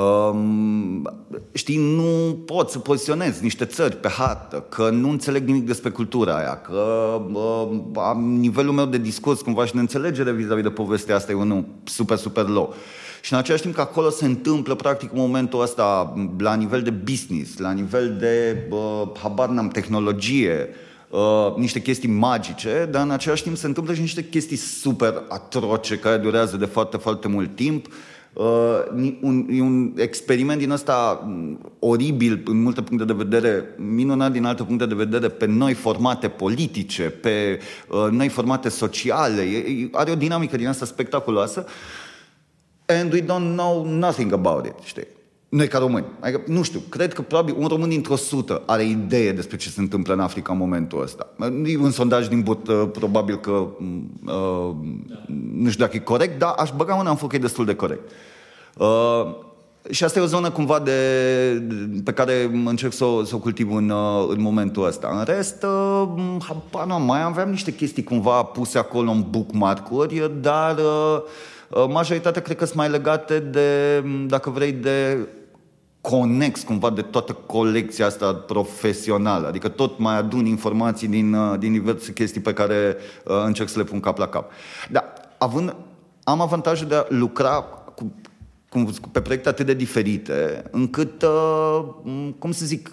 [SPEAKER 3] Um, știi, nu pot să poziționez niște țări pe hartă, că nu înțeleg nimic despre cultura aia, că uh, am nivelul meu de discurs cumva și de înțelegere vis-a-vis de povestea asta e unul super, super low. Și în același timp că acolo se întâmplă practic în momentul ăsta la nivel de business, la nivel de, uh, habar n-am, tehnologie, uh, niște chestii magice, dar în același timp se întâmplă și niște chestii super atroce care durează de foarte, foarte mult timp Uh, un, e un experiment din ăsta mm, oribil în multe puncte de vedere, minunat din alte puncte de vedere, pe noi formate politice, pe uh, noi formate sociale. E, are o dinamică din asta spectaculoasă. And we don't know nothing about it, știi? Noi ca români. Adică, nu știu, cred că probabil un român dintr-o sută are idee despre ce se întâmplă în Africa în momentul ăsta. E un sondaj din but, uh, probabil că, uh, nu știu dacă e corect, dar aș băga una în foc că e destul de corect. Uh, și asta e o zonă cumva de, pe care încerc să o, să o cultiv în, uh, în momentul ăsta. În rest, uh, nu, mai aveam niște chestii cumva puse acolo în bookmark-uri, dar uh, uh, majoritatea cred că sunt mai legate de, dacă vrei, de conex cumva de toată colecția asta profesională. Adică tot mai adun informații din, uh, din diverse chestii pe care uh, încerc să le pun cap la cap. Da, având, am avantajul de a lucra cu, cu, pe proiecte atât de diferite, încât, uh, cum să zic,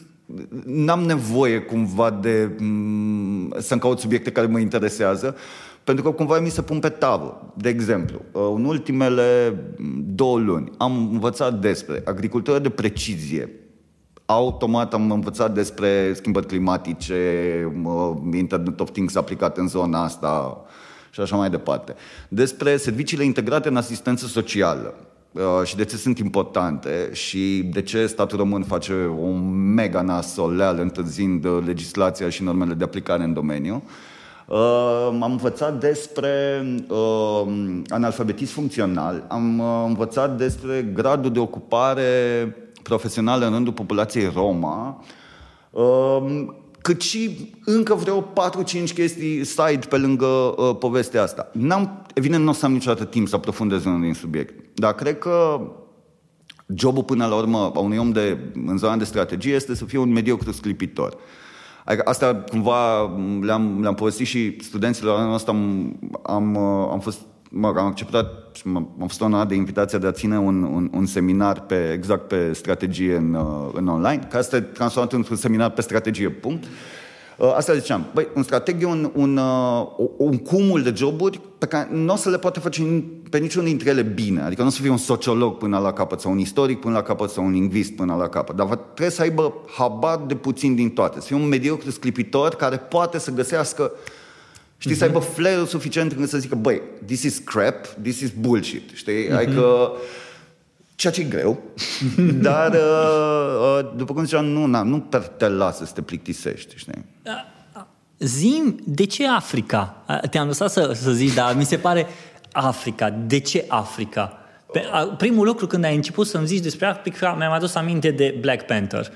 [SPEAKER 3] n-am nevoie cumva de mm, să-mi caut subiecte care mă interesează, pentru că cumva mi se pun pe tavă. De exemplu, uh, în ultimele două luni am învățat despre agricultură de precizie, automat am învățat despre schimbări climatice, Internet of Things aplicat în zona asta și așa mai departe. Despre serviciile integrate în asistență socială uh, și de ce sunt importante și de ce statul român face un mega nasoleal întârzind legislația și normele de aplicare în domeniu. Uh, am învățat despre uh, analfabetism funcțional, am uh, învățat despre gradul de ocupare profesională în rândul populației Roma, uh, cât și încă vreo 4-5 chestii side pe lângă uh, povestea asta. N-am, evident, nu o să am niciodată timp să aprofundez unul din subiect, dar cred că jobul până la urmă a unui om de, în zona de strategie este să fie un mediocru sclipitor. Adică asta cumva le-am, le-am povestit și studenților anul ăsta am, am, am fost mă, am acceptat și am fost onorat de invitația de a ține un, un, un seminar pe, exact pe strategie în, în online, care este transformat într-un seminar pe strategie, punct. Uh, Uh, asta ziceam. Băi, un strateg e un, un, uh, un cumul de joburi pe care nu o să le poate face pe niciunul dintre ele bine. Adică nu o să fie un sociolog până la capăt sau un istoric până la capăt sau un lingvist până la capăt. Dar trebuie să aibă habar de puțin din toate. Să fie un mediocru sclipitor care poate să găsească Știi, mm-hmm. să aibă flair suficient încât să zică, băi, this is crap, this is bullshit, știi? Mm-hmm. Adică ceea ce e greu, dar, uh, uh, după cum ziceam, nu, na, nu te lasă să te plictisești, știi? Da,
[SPEAKER 2] zim, de ce Africa? Te-am lăsat să, să zici, dar mi se pare Africa. De ce Africa? Pe, a, primul lucru când ai început să-mi zici despre Africa, mi-am adus aminte de Black Panther.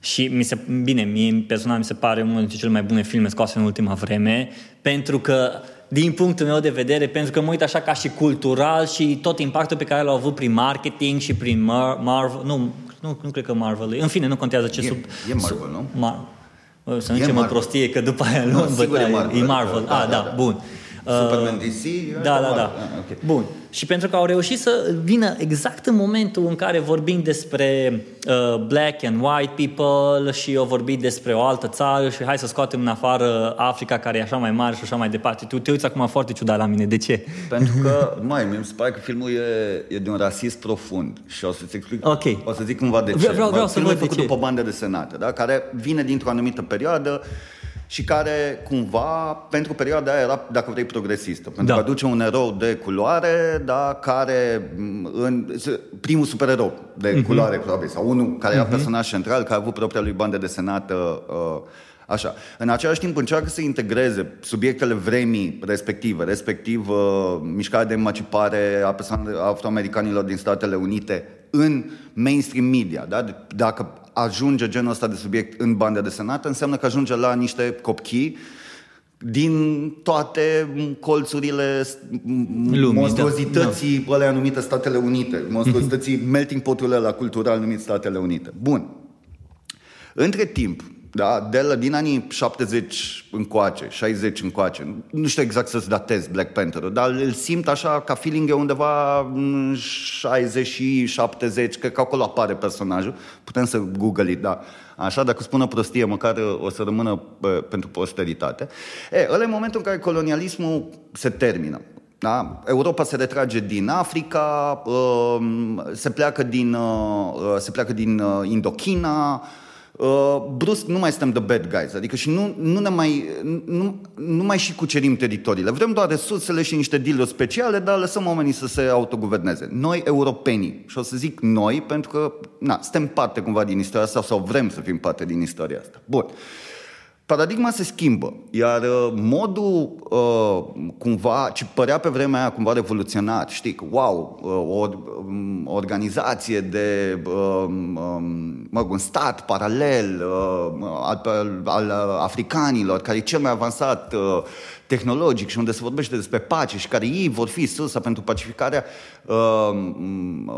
[SPEAKER 2] Și mi se, bine, mie personal mi se pare unul dintre cele mai bune filme scoase în ultima vreme, pentru că din punctul meu de vedere, pentru că mă uit așa ca și cultural și tot impactul pe care l-au avut prin marketing și prin Mar- Marvel, nu, nu, nu cred că Marvel, în fine, nu contează ce
[SPEAKER 3] e,
[SPEAKER 2] sub...
[SPEAKER 3] E Marvel, nu?
[SPEAKER 2] Mar- să nu ce mă prostie, că după aia nu,
[SPEAKER 3] no, sigur
[SPEAKER 2] e
[SPEAKER 3] Marvel.
[SPEAKER 2] E Marvel. Da, ah, da, da, da, bun.
[SPEAKER 3] Superman DC?
[SPEAKER 2] Da, da, da.
[SPEAKER 3] Ah, ok.
[SPEAKER 2] Bun. Și pentru că au reușit să vină exact în momentul în care vorbim despre uh, black and white people și au vorbit despre o altă țară și hai să scoatem în afară Africa care e așa mai mare și așa mai departe. Tu te uiți acum foarte ciudat la mine. De ce?
[SPEAKER 3] Pentru că, mai, mi se pare că filmul e, e de un rasism profund și o să-ți explic,
[SPEAKER 2] Ok.
[SPEAKER 3] o să zic cumva de ce.
[SPEAKER 2] Vreau- vreau- vreau
[SPEAKER 3] Bă,
[SPEAKER 2] să
[SPEAKER 3] filmul
[SPEAKER 2] văd
[SPEAKER 3] e
[SPEAKER 2] de
[SPEAKER 3] făcut
[SPEAKER 2] ce.
[SPEAKER 3] după bandă desenată, da? care vine dintr-o anumită perioadă și care cumva, pentru perioada aia era, dacă vrei, progresistă. Pentru
[SPEAKER 2] Da.
[SPEAKER 3] că aduce un erou de culoare, da, care, m, în, primul supererou de
[SPEAKER 2] Mhm.
[SPEAKER 3] culoare, probabil, sau unul care era personaj central, care a avut propria lui bandă desenată uh, Așa. În același timp încearcă să integreze subiectele vremii respective, respectiv uh, mișcarea de emancipare a persoanelor afroamericanilor din Statele Unite în mainstream media. Da? De- Dacă ajunge genul ăsta de subiect în bandă desenată, înseamnă că ajunge la niște copii din toate colțurile s-
[SPEAKER 2] Lumii,
[SPEAKER 3] monstruozității da. alea numite Statele Unite, monstruozității melting pot-ul ăla cultural numit Statele Unite. Bun. Între timp, da, de la, din anii 70 încoace, 60 încoace, nu știu exact să-ți datez Black panther dar îl simt așa ca feeling e undeva în 60 și 70, cred că acolo apare personajul, putem să google it, da. Așa, dacă spun o prostie, măcar o să rămână bă, pentru posteritate. E, ăla e momentul în care colonialismul se termină. Da? Europa se retrage din Africa, um, se pleacă din, uh, uh, se pleacă din uh, Indochina, uh, brusc nu mai suntem the bad guys, adică și nu, nu ne mai, nu, nu mai și cucerim teritoriile. Vrem doar resursele și niște deal speciale, dar lăsăm oamenii să se autoguverneze. Noi, europenii, și o să zic noi, pentru că na, suntem parte cumva din istoria asta sau vrem să fim parte din istoria asta. Bun. Paradigma se schimbă, iar uh, modul uh, cumva, ce părea pe vremea aia cumva revoluționar, știi, că wow, uh, o um, organizație de, um, um, mă rog, un stat paralel uh, al, al, al africanilor, care e cel mai avansat uh, tehnologic și unde se vorbește despre pace și care ei vor fi sursa pentru pacificarea uh,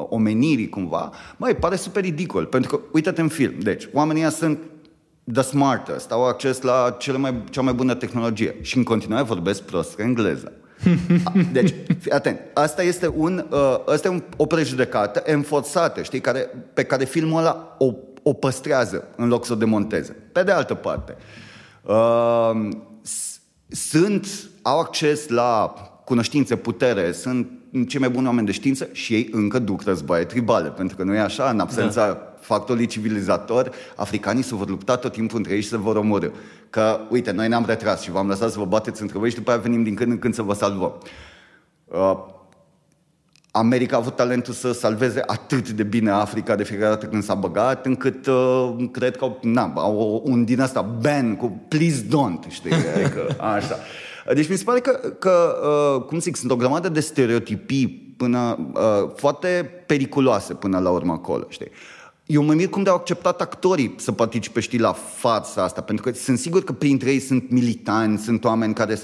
[SPEAKER 3] omenirii cumva, mai pare super ridicol, pentru că, uite-te în film, deci, oamenii ăia sunt the smartest, au acces la cele mai, cea mai bună tehnologie și în continuare vorbesc prost engleză. Deci, fii atent, asta este, un, uh, asta e un, o prejudecată enforțată, știi, care, pe care filmul ăla o, o păstrează în loc să o demonteze. Pe de altă parte, uh, s- sunt, au acces la cunoștințe, putere, sunt cei mai buni oameni de știință și ei încă duc războaie tribale, pentru că nu e așa, în absența da. Factorului civilizator, africanii se vor lupta tot timpul între ei și se vor omorâ. Că, uite, noi ne-am retras și v-am lăsat să vă bateți între voi și după aia venim din când în când să vă salvăm. Uh, America a avut talentul să salveze atât de bine Africa de fiecare dată când s-a băgat, încât uh, cred că au, na, au un din asta ban cu please don't, știi? Adică, așa. Deci mi se pare că, că uh, cum zic, sunt o grămadă de stereotipii până, uh, foarte periculoase până la urmă acolo, știi? Eu mă mir cum de-au acceptat actorii să participe, știi, la fața asta, pentru că sunt sigur că printre ei sunt militanți, sunt oameni care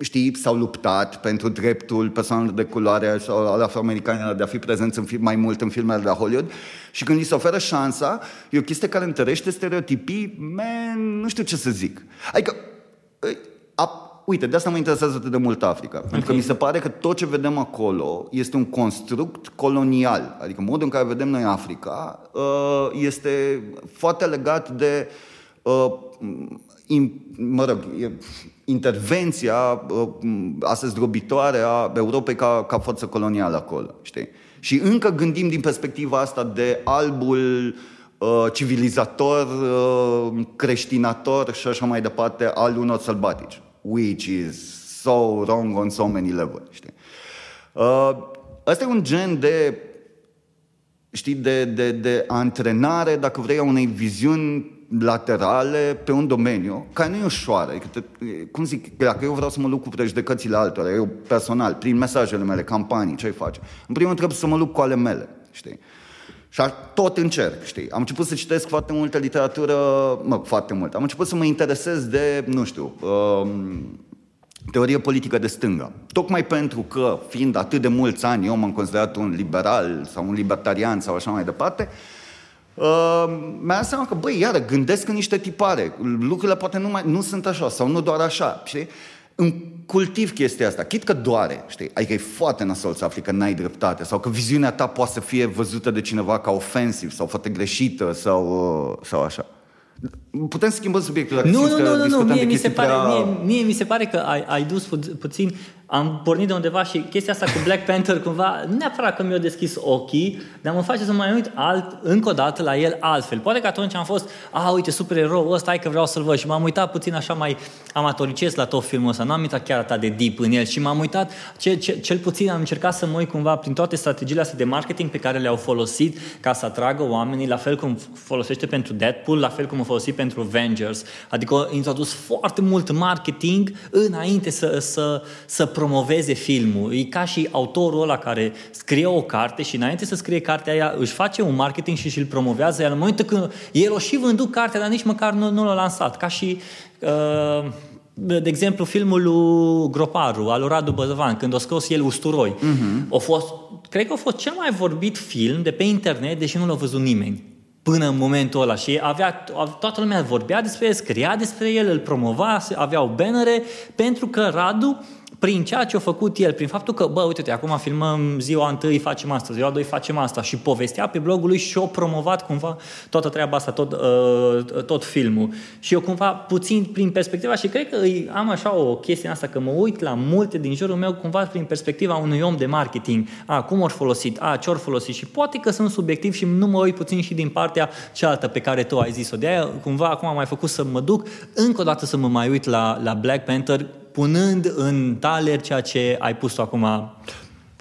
[SPEAKER 3] știi, s-au luptat pentru dreptul persoanelor de culoare sau al afroamericanilor de a fi prezenți în film, mai mult în filmele de la Hollywood și când li se oferă șansa, e o chestie care întărește stereotipii, man, nu știu ce să zic. Adică, a, uite, de asta mă interesează atât de mult Africa, okay. pentru că mi se pare că tot ce vedem acolo este un construct colonial, adică modul în care vedem noi Africa uh, este foarte legat de uh, in, mă rog, e, intervenția uh, astăzi drobitoare a Europei ca, ca forță colonială acolo, știi? Și încă gândim din perspectiva asta de albul uh, civilizator, uh, creștinator și așa mai departe al unor sălbatici. Which is so wrong on so many levels, știi? Uh, Asta e un gen de știi, de, de, de antrenare, dacă vrei, a unei viziuni laterale pe un domeniu care nu e ușoară. Adică te, cum zic, dacă eu vreau să mă lupt cu prejudecățile altora, eu personal, prin mesajele mele, campanii, ce-i face? În primul rând trebuie să mă lupt cu ale mele, știi? Și tot încerc, știi? Am început să citesc foarte multă literatură, mă, foarte mult. Am început să mă interesez de, nu știu, um, teorie politică de stânga. Tocmai pentru că, fiind atât de mulți ani, eu m-am considerat un liberal sau un libertarian sau așa mai departe, uh, mi-a dat seama că, băi, iară, gândesc în niște tipare. Lucrurile poate nu, mai, nu sunt așa sau nu doar așa, știi? Îmi cultiv chestia asta. Chit că doare, știi? Adică e foarte nasol să afli că n-ai dreptate sau că viziunea ta poate să fie văzută de cineva ca ofensiv sau foarte greșită sau, uh, sau așa. Putem schimba subiectul dacă
[SPEAKER 2] Nu,
[SPEAKER 3] simți
[SPEAKER 2] nu,
[SPEAKER 3] că
[SPEAKER 2] nu, nu, nu.
[SPEAKER 3] discutăm
[SPEAKER 2] Mie,
[SPEAKER 3] de
[SPEAKER 2] mi se
[SPEAKER 3] chestii
[SPEAKER 2] pare,
[SPEAKER 3] prea...
[SPEAKER 2] mie, mie mi se pare că ai, ai dus pu- puțin, am pornit de undeva și chestia asta cu Black Panther cumva, nu neapărat că mi-a deschis ochii, dar mă face să mai uit alt, încă o dată la el altfel. Poate că atunci am fost, a, uite, supererou ăsta, hai că vreau să-l văd și m-am uitat puțin așa mai amatoricesc la tot filmul ăsta, nu am uitat chiar atât de deep în el și m-am uitat, ce, ce, cel puțin am încercat să mă uit cumva prin toate strategiile astea de marketing pe care le-au folosit ca să atragă oamenii, la fel cum folosește pentru Deadpool, la fel cum a folosit pentru Avengers. Adică a introdus foarte mult marketing înainte să, să, să promoveze filmul. E ca și autorul ăla care scrie o carte și înainte să scrie cartea aia își face un marketing și și-l promovează, iar în momentul când el o și vândut cartea, dar nici măcar nu, nu l-a lansat. Ca și uh, de exemplu, filmul lui Groparu, al lui Radu Băzăvan, când a scos el Usturoi. Uh-huh. A fost, cred că a fost cel mai vorbit film de pe internet, deși nu l-a văzut nimeni până în momentul ăla și avea, toată lumea vorbea despre el, scria despre el, îl promova, aveau bannere, pentru că Radu prin ceea ce a făcut el, prin faptul că, bă, uite-te, acum filmăm ziua întâi, facem asta, ziua doi, facem asta și povestea pe blogul lui și-o promovat cumva toată treaba asta, tot, uh, tot filmul. Și eu cumva puțin prin perspectiva și cred că am așa o chestie asta, că mă uit la multe din jurul meu cumva prin perspectiva unui om de marketing. A, cum ori folosit, a, ce ori folosit și poate că sunt subiectiv și nu mă uit puțin și din partea cealaltă pe care tu ai zis-o. De aia cumva acum am mai făcut să mă duc încă o dată să mă mai uit la, la Black Panther punând în taler ceea ce ai pus tu acum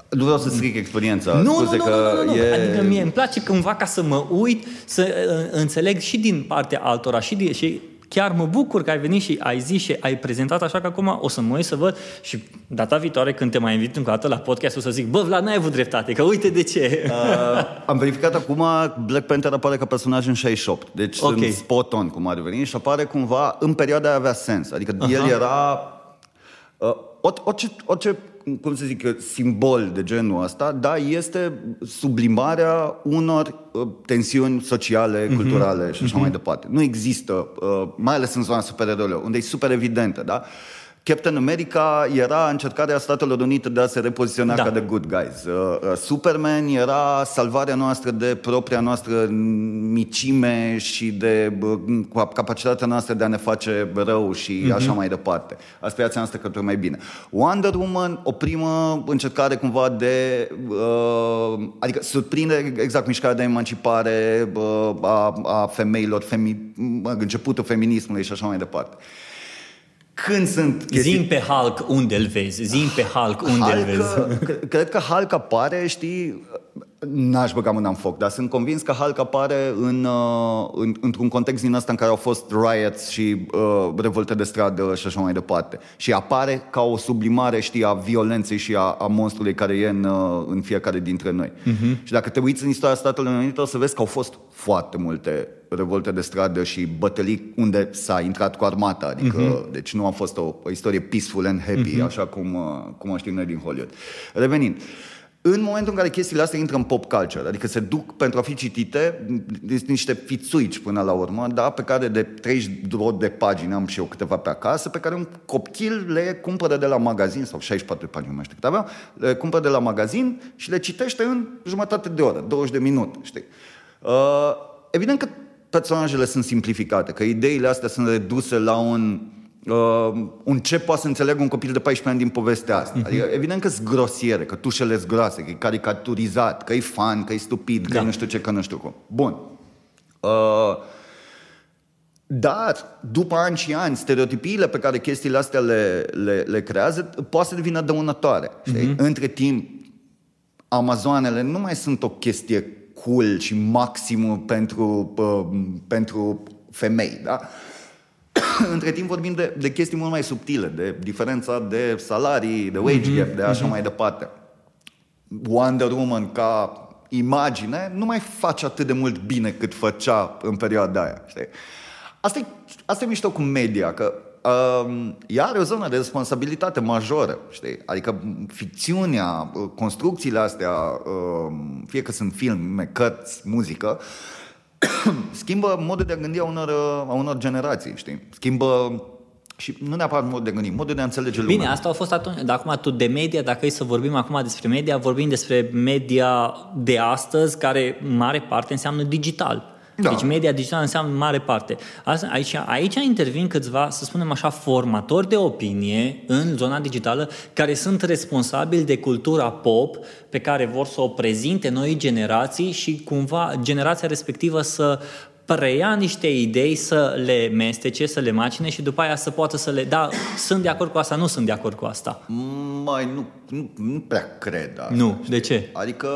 [SPEAKER 3] nu vreau să stric experiența.
[SPEAKER 2] Nu,
[SPEAKER 3] Scuze
[SPEAKER 2] nu, nu,
[SPEAKER 3] că
[SPEAKER 2] nu, nu, nu.
[SPEAKER 3] E...
[SPEAKER 2] Adică mie îmi place cumva ca să mă uit, să uh, înțeleg și din partea altora și, din, și chiar mă bucur că ai venit și ai zis și ai prezentat așa că acum o să mă uit să văd și data viitoare când te mai invit încă o dată la podcast o să zic, bă Vlad, n-ai avut dreptate, că uite de ce.
[SPEAKER 3] Uh, am verificat acum, Black Panther apare ca personaj în 68, deci
[SPEAKER 2] Ok.
[SPEAKER 3] sunt spot on cum ar veni și apare cumva, în perioada aia avea sens, adică
[SPEAKER 2] Aha.
[SPEAKER 3] el era uh, orice, orice, cum să zic eu, simbol de genul ăsta, da, este sublimarea unor uh, tensiuni sociale, culturale și așa mai departe. Nu există, uh, mai ales în zona supereroilor, unde e super evidentă, da? Captain America era încercarea Statelor Unite de a se repoziționa
[SPEAKER 2] Da.
[SPEAKER 3] ca de good guys. Uh, uh, Superman era salvarea noastră de propria noastră micime și de uh, capacitatea noastră de a ne face rău și
[SPEAKER 2] Mhm.
[SPEAKER 3] așa mai departe. Aspirația noastră către mai bine. Wonder Woman, o primă încercare cumva de... Uh, adică surprinde exact mișcarea de emancipare uh, a, a femeilor, femi, începutul feminismului și așa mai departe. Când sunt chestii
[SPEAKER 2] Zim pe Hulk unde îl vezi, zim pe Hulk unde îl vezi.
[SPEAKER 3] Hulk, cre- cred că Hulk apare, știi, n-aș băga mâna în foc, dar sunt convins că Hulk apare în, uh, în, într-un context din ăsta în care au fost riots și uh, revolte de stradă și așa mai departe. Și apare ca o sublimare, știi, a violenței și a, a monstrului care e în, uh, în fiecare dintre noi. Uh-huh. Și dacă te uiți în istoria Statelor Unite, o să vezi că au fost foarte multe revolte de stradă și bătălii unde s-a intrat cu armata, adică, uh-huh. deci nu a fost o, o istorie peaceful and happy, uh-huh. așa cum, uh, cum o știm noi din Hollywood. Revenind, în momentul în care chestiile astea intră în pop culture, adică se duc pentru a fi citite, sunt niște fițuici până la urmă, da, pe care de 30 de pagini am și eu câteva pe acasă, pe care un copil le cumpără de la magazin, sau 64 de pagini, nu mai știu cât aveam, le cumpără de la magazin și le citește în jumătate de oră, 20 de minute, știi? Uh, evident că personajele sunt simplificate, că ideile astea sunt reduse la un uh, un ce poate să înțeleagă un copil de 14 ani din povestea asta. Adică, evident că sunt grosiere, că tușele sunt groase, că e caricaturizat, că e fan, că e stupid, că
[SPEAKER 2] Da.
[SPEAKER 3] e nu știu ce, că nu știu cum. Bun. Uh, dar, după ani și ani, stereotipiile pe care chestiile astea le, le, le creează poate să devină dăunătoare. Știi? Între timp, Amazoanele nu mai sunt o chestie cool și maximă pentru, uh, pentru femei, da? Între timp vorbim de, de chestii mult mai subtile, de diferența de salarii, de wage gap, de așa mai departe. Wonder Woman ca imagine nu mai face atât de mult bine cât făcea în perioada aia. Știi? Asta e, asta e mișto cu media, că um, ea are o zonă de responsabilitate majoră, știi? Adică ficțiunea, construcțiile astea, um, fie că sunt filme, cărți, muzică, schimbă modul de a gândi a unor, a unor generații, știi? Schimbă Și nu neapărat mod de gândi, modul de a înțelege lumea.
[SPEAKER 2] Bine, asta a fost atunci. Dar acum tu de media, dacă e să vorbim acum despre media, vorbim despre media de astăzi, care în mare parte înseamnă digital. Da. Deci media digitală înseamnă în mare parte. Asta, aici, aici intervin câțiva, să spunem așa, formatori de opinie în zona digitală care sunt responsabili de cultura pop pe care vor să o prezinte noi generații și cumva generația respectivă să preia niște idei, să le mestece, să le macine și după aia să poată să le... Da, sunt de acord cu asta, nu sunt de acord cu asta.
[SPEAKER 3] Mai nu, nu, nu prea cred asta.
[SPEAKER 2] Nu, știi? de ce?
[SPEAKER 3] Adică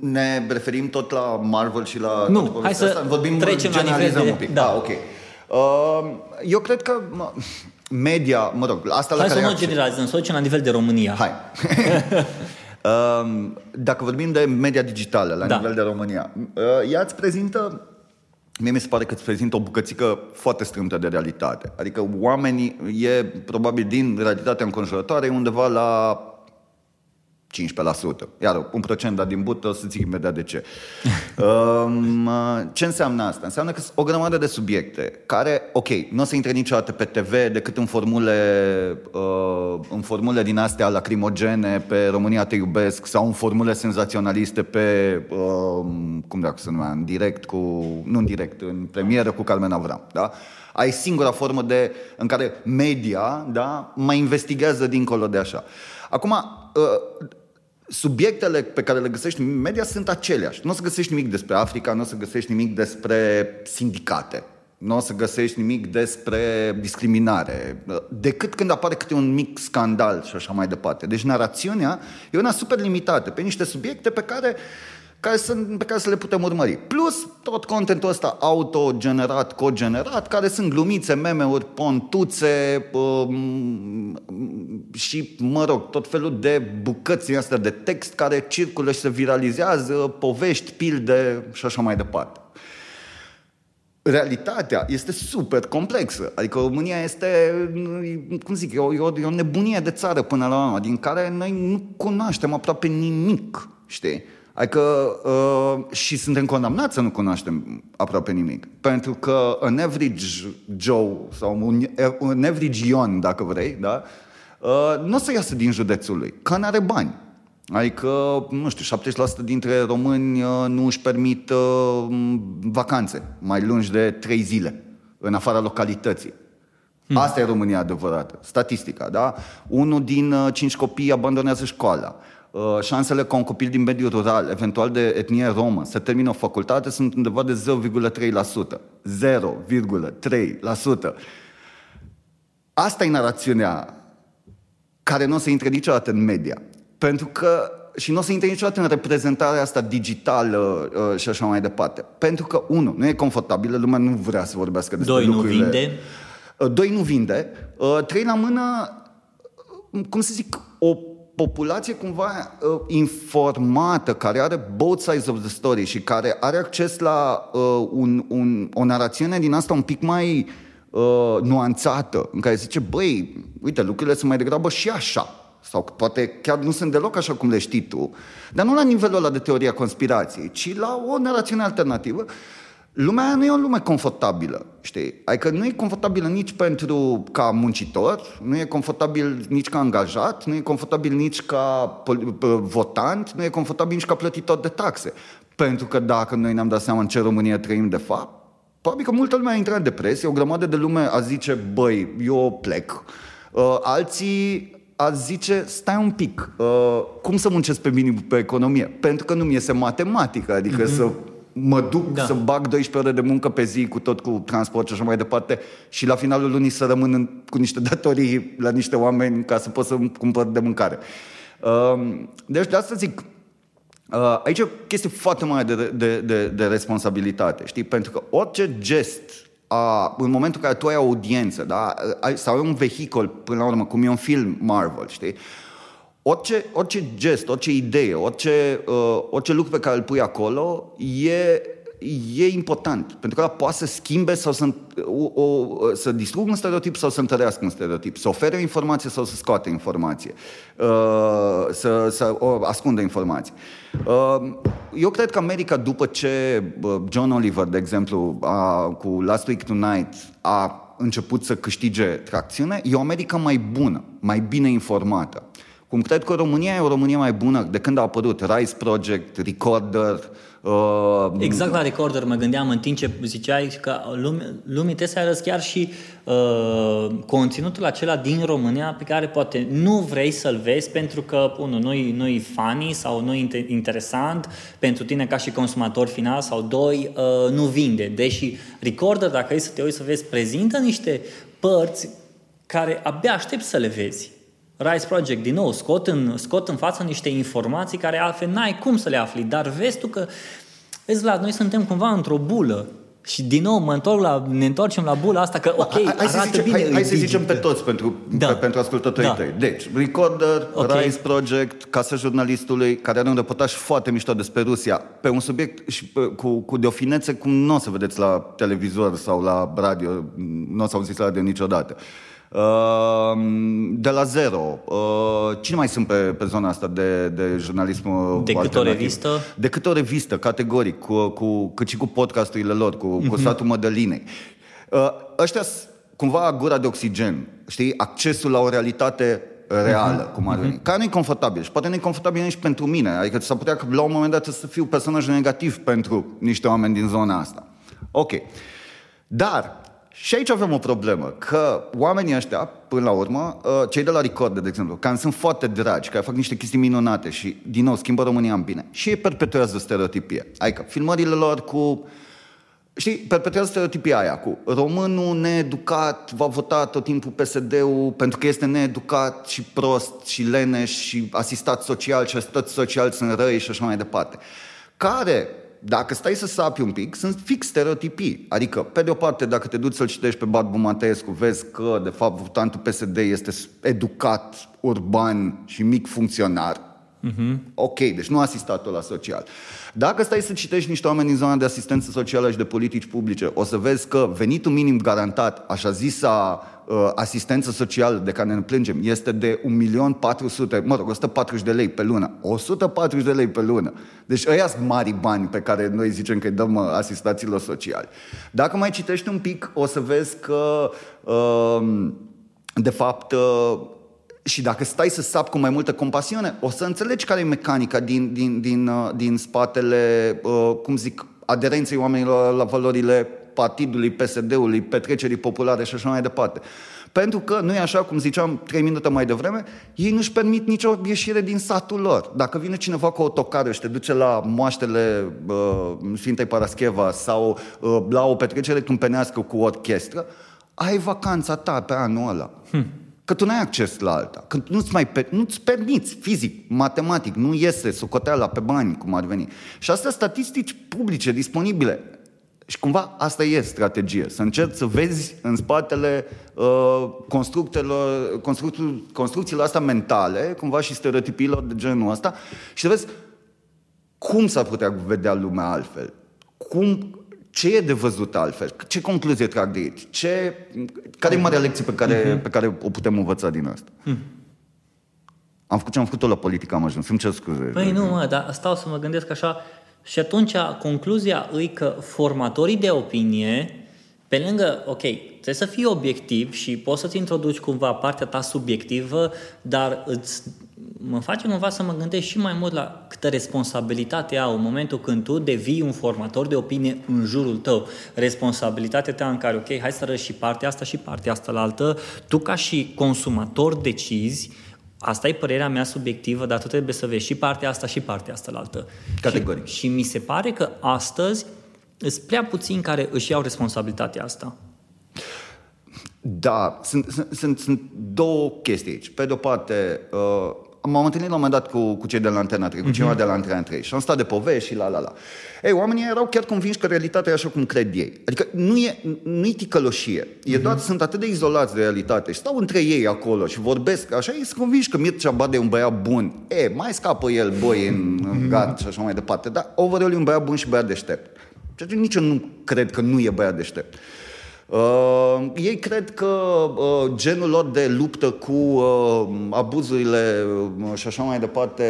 [SPEAKER 3] ne referim tot la Marvel și la...
[SPEAKER 2] Nu, hai să asta? Vorbim trecem la nivel de...
[SPEAKER 3] un pic. Da, ah, ok. Uh, eu cred că media, mă rog, asta
[SPEAKER 2] hai
[SPEAKER 3] la care...
[SPEAKER 2] Hai să nu generalizăm, să o la nivel de România.
[SPEAKER 3] Hai. uh, dacă vorbim de media digitală la da. nivel de România, uh, ea îți prezintă Mie mi se pare că îți prezintă o bucățică foarte strâmtă de realitate. Adică oamenii, e probabil din realitatea înconjurătoare, undeva la 15%. Iar un procent dat din but, o să zic imediat de ce. um, ce înseamnă asta? Înseamnă că sunt o grămadă de subiecte care, ok, nu o să intre niciodată pe TV decât în formule, uh, în formule din astea lacrimogene pe România te iubesc sau în formule senzaționaliste pe, uh, cum dacă să numea, în direct cu, nu în direct, în premieră cu Carmen Avram, da? Ai singura formă de, în care media, da, mai investigează dincolo de așa. Acum, uh, subiectele pe care le găsești în media sunt aceleași. Nu o să găsești nimic despre Africa, nu o să găsești nimic despre sindicate, nu o să găsești nimic despre discriminare, decât când apare câte un mic scandal și așa mai departe. Deci narațiunea e una super limitată pe niște subiecte pe care uh, care sunt, pe care să le putem urmări. Plus tot contentul ăsta autogenerat, cogenerat, care sunt glumițe, meme-uri, pontuțe um, și, mă rog, tot felul de bucăți astea de text care circulă și se viralizează, povești, pilde și așa mai departe realitatea este super complexă. Adică România este, cum zic, e o, e o, e o nebunie de țară până la urmă, din care noi nu cunoaștem aproape nimic, știi? Adică uh, și suntem condamnați să nu cunoaștem aproape nimic. Pentru că un average Joe sau un, un average Ion, dacă vrei, da? Uh, nu o să iasă din județul lui, că nu are bani. Adică, nu știu, 70% dintre români uh, nu își permit uh, vacanțe mai lungi de 3 zile în afara localității. Hmm. Asta e România adevărată, statistica, da? Unul din uh, cinci copii abandonează școala. Uh, șansele ca un copil din mediul rural, eventual de etnie romă, să termină o facultate sunt undeva de 0,3%. 0,3%. Asta e narațiunea care nu o să intre niciodată în media. Pentru că și nu o să intre niciodată în reprezentarea asta digitală uh, și așa mai departe. Pentru că, unu, nu e confortabilă, lumea nu vrea să vorbească despre
[SPEAKER 2] Doi,
[SPEAKER 3] lucrurile.
[SPEAKER 2] nu vinde.
[SPEAKER 3] Uh, doi, nu vinde. Uh, trei, la mână, cum să zic, o populație cumva uh, informată, care are both sides of the story și care are acces la uh, un, un, o narațiune din asta un pic mai uh, nuanțată, în care zice, băi, uite, lucrurile sunt mai degrabă și așa. Sau poate chiar nu sunt deloc așa cum le știi tu, dar nu la nivelul ăla de teoria conspirației, ci la o narațiune alternativă lumea aia nu e o lume confortabilă, știi? Adică nu e confortabilă nici pentru ca muncitor, nu e confortabil nici ca angajat, nu e confortabil nici ca votant, nu e confortabil nici ca plătitor de taxe. Pentru că dacă noi ne-am dat seama în ce România trăim de fapt, probabil că multă lume a intrat în depresie, o grămadă de lume a zice, băi, eu plec. Uh, alții a zice, stai un pic, uh, cum să muncesc pe minim pe economie? Pentru că nu-mi iese matematică, adică mm-hmm. să mă duc da. să bag 12 ore de muncă pe zi cu tot cu transport și așa mai departe și la finalul lunii să rămân în, cu niște datorii la niște oameni ca să pot să cumpăr de mâncare. Uh, deci de asta zic, uh, aici e o chestie foarte mare de, de, de, de responsabilitate, știi? Pentru că orice gest a, în momentul în care tu ai audiență, da? ai, sau ai un vehicul, până la urmă, cum e un film Marvel, știi? Orice, orice gest, orice idee, orice, uh, orice lucru pe care îl pui acolo e, e important. Pentru că ăla poate să schimbe sau să, o, o, să distrugă un stereotip sau să întărească un stereotip, să ofere o informație sau să scoate informație, uh, să, să o ascundă informație. Uh, eu cred că America, după ce uh, John Oliver, de exemplu, a, cu Last Week Tonight, a început să câștige tracțiune, e o America mai bună, mai bine informată. Cum cred că România e o Românie mai bună de când a apărut Rise Project, Recorder,
[SPEAKER 2] Uh, exact la recorder mă gândeam în timp ce ziceai că lume, lumii trebuie să arăți chiar și uh, conținutul acela din România pe care poate nu vrei să-l vezi pentru că, unu, nu-i, nu-i funny sau nu-i interesant pentru tine ca și consumator final sau doi, uh, nu vinde. Deși recorder, dacă e să te uiți să vezi, prezintă niște părți care abia aștept să le vezi. Rise Project, din nou, scot în, scot în față niște informații care altfel n-ai cum să le afli, dar vezi tu că, vezi Vlad, noi suntem cumva într-o bulă și din nou mă întorc la, ne întoarcem la bula asta că ok, hai, hai arată
[SPEAKER 3] să zicem,
[SPEAKER 2] bine.
[SPEAKER 3] Hai, hai să zicem pe toți pentru, da. pe, pentru ascultătorii da. tăi. Deci, Recorder, okay. Rise Project, Casa Jurnalistului, care are un reportaj foarte mișto despre Rusia, pe un subiect și pe, cu, cu de o finețe cum nu o să vedeți la televizor sau la radio, nu o să auziți la radio niciodată. Uh, Ehm, de la zero. Ehm, cine mai sunt pe, pe zona asta de, de jurnalism
[SPEAKER 2] Decât o revistă?
[SPEAKER 3] Decât o revistă, categoric, cu, cu, cât și cu podcasturile lor, cu, cu mhm. satul Mădălinei. Ehm, ăștia cumva gura de oxigen, știi? Accesul la o realitate reală, uh-huh. cum ar veni, uh-huh. care nu e confortabil și poate nu e confortabil nici pentru mine, adică s-ar putea că la un moment dat să fiu personaj negativ pentru niște oameni din zona asta. Ok. Dar și aici avem o problemă, că oamenii ăștia, până la urmă, uh, cei de la Record, de exemplu, care sunt foarte dragi, care fac niște chestii minunate și, din nou, schimbă România în bine, și ei perpetuează stereotipie. Adică, filmările lor cu... Știi, perpetuează stereotipia aia cu românul needucat va vota tot timpul PSD-ul pentru că este needucat și prost și leneș și asistat social și asistat social sunt răi și așa mai departe. Care dacă stai să sapi un pic, sunt fix stereotipii. Adică, pe de o parte, dacă te duci să-l citești pe Barbu Mateescu, vezi că, de fapt, votantul PSD este educat, urban și mic funcționar. Uh-huh. Ok, deci nu asistatul la social. Dacă stai să citești niște oameni din zona de asistență socială și de politici publice, o să vezi că venitul minim garantat, așa zisa uh, asistență socială de care ne plângem, este de 1.400.000, mă rog, 140 de lei pe lună. 140 de lei pe lună. Deci ăia sunt mari bani pe care noi zicem că îi dăm uh, asistaților sociali. Dacă mai citești un pic, o să vezi că uh, de fapt uh, și dacă stai să sap cu mai multă compasiune, o să înțelegi care e mecanica din, din, din, uh, din spatele, uh, cum zic, aderenței oamenilor la valorile partidului, PSD-ului, petrecerii populare și așa mai departe. Pentru că, nu e așa cum ziceam trei minute mai devreme, ei nu-și permit nicio ieșire din satul lor. Dacă vine cineva cu autocară și te duce la moaștele uh, Sfintei Parascheva sau uh, la o petrecere câmpenească cu orchestră, ai vacanța ta pe anul ăla. Hm. Că tu n-ai acces la alta, că nu-ți, mai pe, nu-ți permiți fizic, matematic, nu iese socoteala pe bani, cum ar veni. Și astea statistici publice, disponibile. Și cumva asta e strategie, să încerci să vezi în spatele uh, constructelor, construc- construcțiilor astea mentale, cumva și stereotipiilor de genul ăsta, și să vezi cum s-ar putea vedea lumea altfel. Cum, ce e de văzut altfel? Ce concluzie trag de aici? Ce, care e marea lecție pe care, uh-huh. pe care o putem învăța din asta? Hmm. Am făcut ce am făcut la politică, am ajuns. Îmi cer scuze.
[SPEAKER 2] Păi nu, mă, dar stau să mă gândesc așa. Și atunci concluzia e că formatorii de opinie, pe lângă, ok, trebuie să fii obiectiv și poți să-ți introduci cumva partea ta subiectivă, dar îți mă face cumva să mă gândesc și mai mult la câtă responsabilitate au în momentul când tu devii un formator de opinie în jurul tău. Responsabilitatea ta în care, ok, hai să răși și partea asta și partea asta la altă. Tu ca și consumator decizi Asta e părerea mea subiectivă, dar tu trebuie să vezi și partea asta și partea asta la altă.
[SPEAKER 3] Categoric.
[SPEAKER 2] Și, și mi se pare că astăzi sunt prea puțini care își iau responsabilitatea asta.
[SPEAKER 3] Da, sunt, sunt, sunt, sunt două chestii aici. Pe de-o parte, uh, m-am întâlnit la un moment dat cu, cu cei de la Antena 3, cu mm-hmm. cineva de la Antena 3 și am stat de povești și la la la. Ei, oamenii erau chiar convinși că realitatea e așa cum cred ei. Adică nu e, nu e ticăloșie. Mm-hmm. E mhm. doar, sunt atât de izolați de realitate și stau între ei acolo și vorbesc așa, ei sunt convinși că Mircea Bade e un băiat bun. E, mai scapă el boi în, în mm-hmm. gard și așa mai departe. Dar overall e un băiat bun și băiat deștept. Ceea ce nici eu nu cred că nu e băiat deștept. Uh, ei cred că uh, genul lor de luptă cu uh, abuzurile uh, și așa mai departe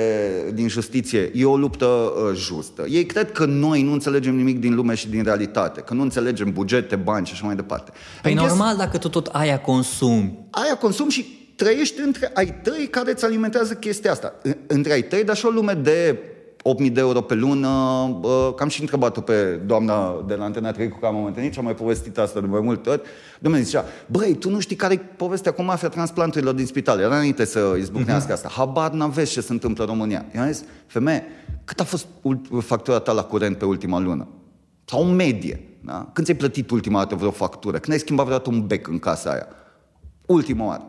[SPEAKER 3] din justiție e o luptă uh, justă. Ei cred că noi nu înțelegem nimic din lume și din realitate, că nu înțelegem bugete, bani și așa mai departe.
[SPEAKER 2] Păi
[SPEAKER 3] I guess
[SPEAKER 2] normal dacă tu tot aia consumi.
[SPEAKER 3] Aia consum și trăiești între ai tăi care îți alimentează chestia asta. În- Între ai tăi, dar și o lume de 8.000 de euro pe lună, bă, că am și întrebat-o pe doamna de la Antena 3 cu care m-am întâlnit și am mai povestit asta de mai multe ori. Domnule zicea, băi, tu nu știi care e povestea cu mafia transplanturilor din spital. Era înainte să izbucnească asta. Habar n-aveți ce se întâmplă în România. Eu am zis, femeie, cât a fost ult- factura ta la curent pe ultima lună? Sau în medie. Da? Când ți-ai plătit ultima dată vreo factură? Când ai schimbat vreodată un bec în casa aia? Ultima oară.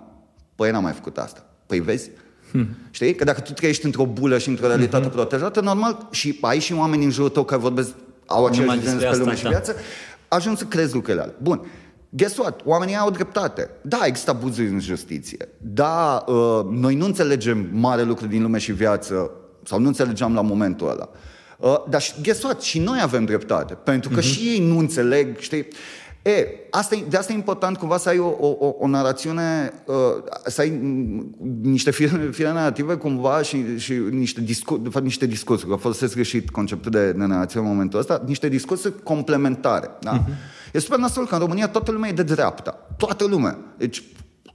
[SPEAKER 3] Păi n-am mai făcut asta. Păi vezi? Hmm. Știi? Că dacă tu trăiești într-o bulă și într-o realitate hmm. protejată, normal, și ai și oameni în jurul tău care vorbesc, au aceeași
[SPEAKER 2] Numai
[SPEAKER 3] viziune
[SPEAKER 2] despre
[SPEAKER 3] despre lume
[SPEAKER 2] asta,
[SPEAKER 3] și
[SPEAKER 2] da.
[SPEAKER 3] viață, ajungi să crezi lucrurile alea. Bun. Guess what? Oamenii au dreptate. Da, există abuzuri în justiție. Da, uh, noi nu înțelegem mare lucru din lume și viață, sau nu înțelegeam la momentul ăla. Uh, dar și- guess what? Și noi avem dreptate. Pentru că și ei nu înțeleg, știi? E, asta e, de asta e important cumva să ai o, o, o, o narațiune, uh, să ai mm, niște fire, fire narrative cumva și, și niște, discu- de fapt, niște discursuri, că folosesc greșit conceptul de, de narațiune în momentul ăsta, niște discursuri complementare. Da? Uh-huh. E super nasol că în România toată lumea e de dreapta. Toată lumea. Deci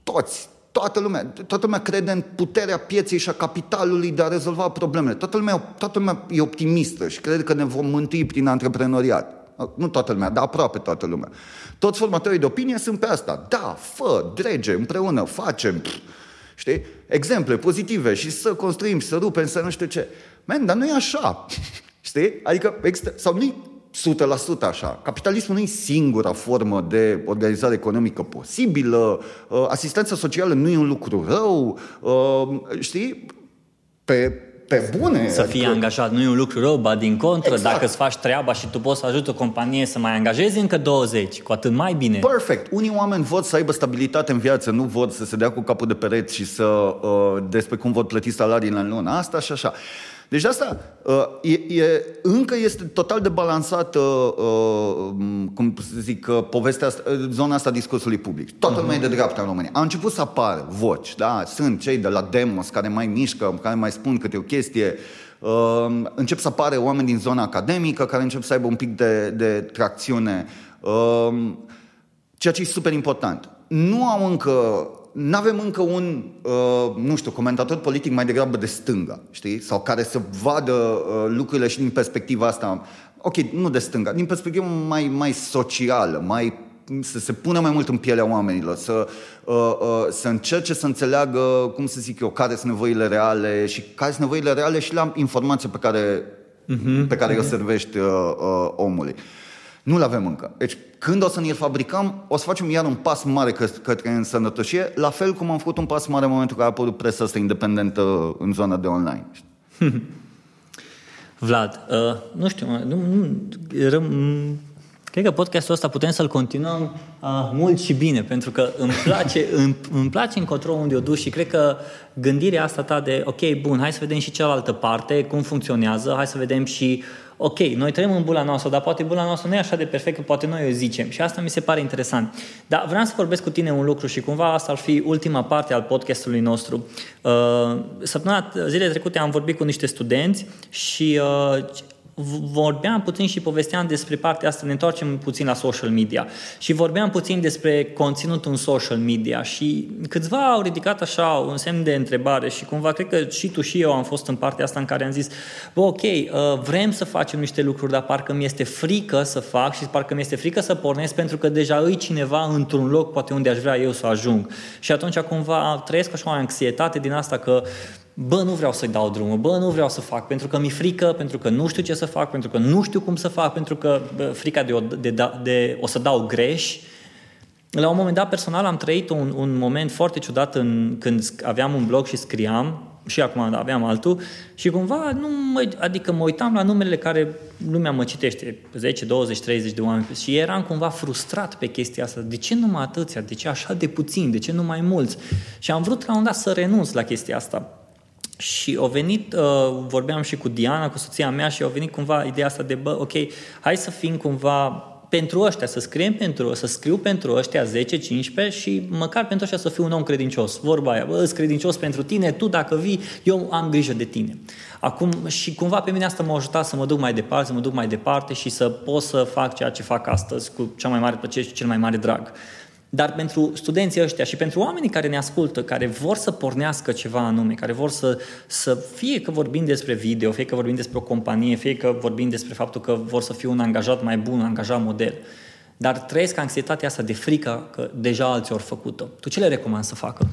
[SPEAKER 3] toți, toată lumea, toată lumea crede în puterea pieței și a capitalului de a rezolva problemele. Toată lumea, toată lumea e optimistă și crede că ne vom mântui prin antreprenoriat. Nu toată lumea, dar aproape toată lumea. Toți formatorii de opinie sunt pe asta. Da, fă, drege, împreună, facem. Pff, Știi? Exemple pozitive și să construim, să rupem, să nu știu ce. Man, dar nu e așa. Știi? Adică, există, sau nu 100% așa. Capitalismul nu e singura formă de organizare economică posibilă. Uh, Asistența socială nu e un lucru rău. Uh, Știi? Pe, pe bune.
[SPEAKER 2] Să fii angajat nu e un lucru rău, ba din contră,
[SPEAKER 3] Exact.
[SPEAKER 2] dacă îți faci treaba și tu poți să ajuți o companie să mai angajezi încă 20, cu atât mai bine.
[SPEAKER 3] Perfect. Unii oameni vor să aibă stabilitate în viață, nu vor să se dea cu capul de pereți și să uh, despre cum vor plăti salariile în lună. Asta și așa. Deci de asta uh, e, e, încă este total de balansată, uh, cum să zic, uh, povestea asta, uh, zona asta a discursului public. Toată lumea e de dreapta în România. Au început să apară voci, da? Sunt cei de la Demos care mai mișcă, care mai spun câte o chestie. Uh, încep să apare oameni din zona academică care încep să aibă un pic de, de tracțiune. Uh, ceea ce e super important. Nu au încă, nu avem încă un, uh, nu știu, comentator politic mai degrabă de stânga, știi? Sau care să vadă uh, lucrurile și din perspectiva asta, ok, nu de stânga, din perspectivă mai, mai socială, mai să se pună mai mult în pielea oamenilor, să, uh, uh, să încerce să înțeleagă, cum să zic eu, care sunt nevoile reale și care sunt nevoile reale și la informația pe care, uh-huh, pe care uh-huh. o servești uh, uh, omului. Nu-l avem încă. Deci, când o să ne-l fabricăm, o să facem iar un pas mare că- către însănătoșie, la fel cum am făcut un pas mare în momentul în care a apărut presa asta independentă în zona de online.
[SPEAKER 2] Vlad, uh, nu știu, mă, nu, nu, răm, cred că podcastul ăsta putem să-l continuăm uh, mult și bine, pentru că îmi place, îmi, îmi place încotro unde o duci și cred că gândirea asta ta de, ok, bun, hai să vedem și cealaltă parte, cum funcționează, hai să vedem și ok, noi trăim în bula noastră, dar poate bula noastră nu e așa de perfect, că poate noi o zicem. Și asta mi se pare interesant. Dar vreau să vorbesc cu tine un lucru și cumva asta ar fi ultima parte al podcastului nostru. Uh, Săptămâna, zilele trecute am vorbit cu niște studenți și uh, vorbeam puțin și povesteam despre partea asta, ne întoarcem puțin la social media și vorbeam puțin despre conținutul în social media și câțiva au ridicat așa un semn de întrebare și cumva cred că și tu și eu am fost în partea asta în care am zis, bă, ok, uh, vrem să facem niște lucruri, dar parcă mi este frică să fac și parcă mi este frică să pornesc pentru că deja îi cineva într-un loc poate unde aș vrea eu să ajung. Și atunci cumva trăiesc așa o anxietate din asta că bă, nu vreau să-i dau drumul, bă, nu vreau să fac, pentru că mi-e frică, pentru că nu știu ce să fac, pentru că nu știu cum să fac, pentru că bă, frica de, o, de, de, de o să dau greș. La un moment dat, personal, am trăit un, un moment foarte ciudat în, când aveam un blog și scriam, și acum aveam altul, și cumva, nu mă, adică mă uitam la numerele care lumea mă citește, 10, 20, 30 de oameni, și eram cumva frustrat pe chestia asta. De ce numai atâția? De ce așa de puțin? De ce nu mai mulți? Și am vrut la un dat să renunț la chestia asta. Și au venit, uh, vorbeam și cu Diana, cu soția mea și au venit cumva ideea asta de, bă, ok, hai să fim cumva pentru ăștia, să scriem pentru, să scriu pentru ăștia 10-15 și măcar pentru ăștia să fiu un om credincios. Vorba aia, bă, credincios pentru tine, tu dacă vii, eu am grijă de tine. Acum, și cumva pe mine asta m-a ajutat să mă duc mai departe, să mă duc mai departe și să pot să fac ceea ce fac astăzi cu cea mai mare plăcere și cel mai mare drag. Dar pentru studenții ăștia și pentru oamenii care ne ascultă, care vor să pornească ceva anume, care vor să, să fie că vorbim despre video, fie că vorbim despre o companie, fie că vorbim despre faptul că vor să fie un angajat mai bun, un angajat model, dar trăiesc anxietatea asta de frică că deja alții au făcut-o. Tu ce le recomand să facă?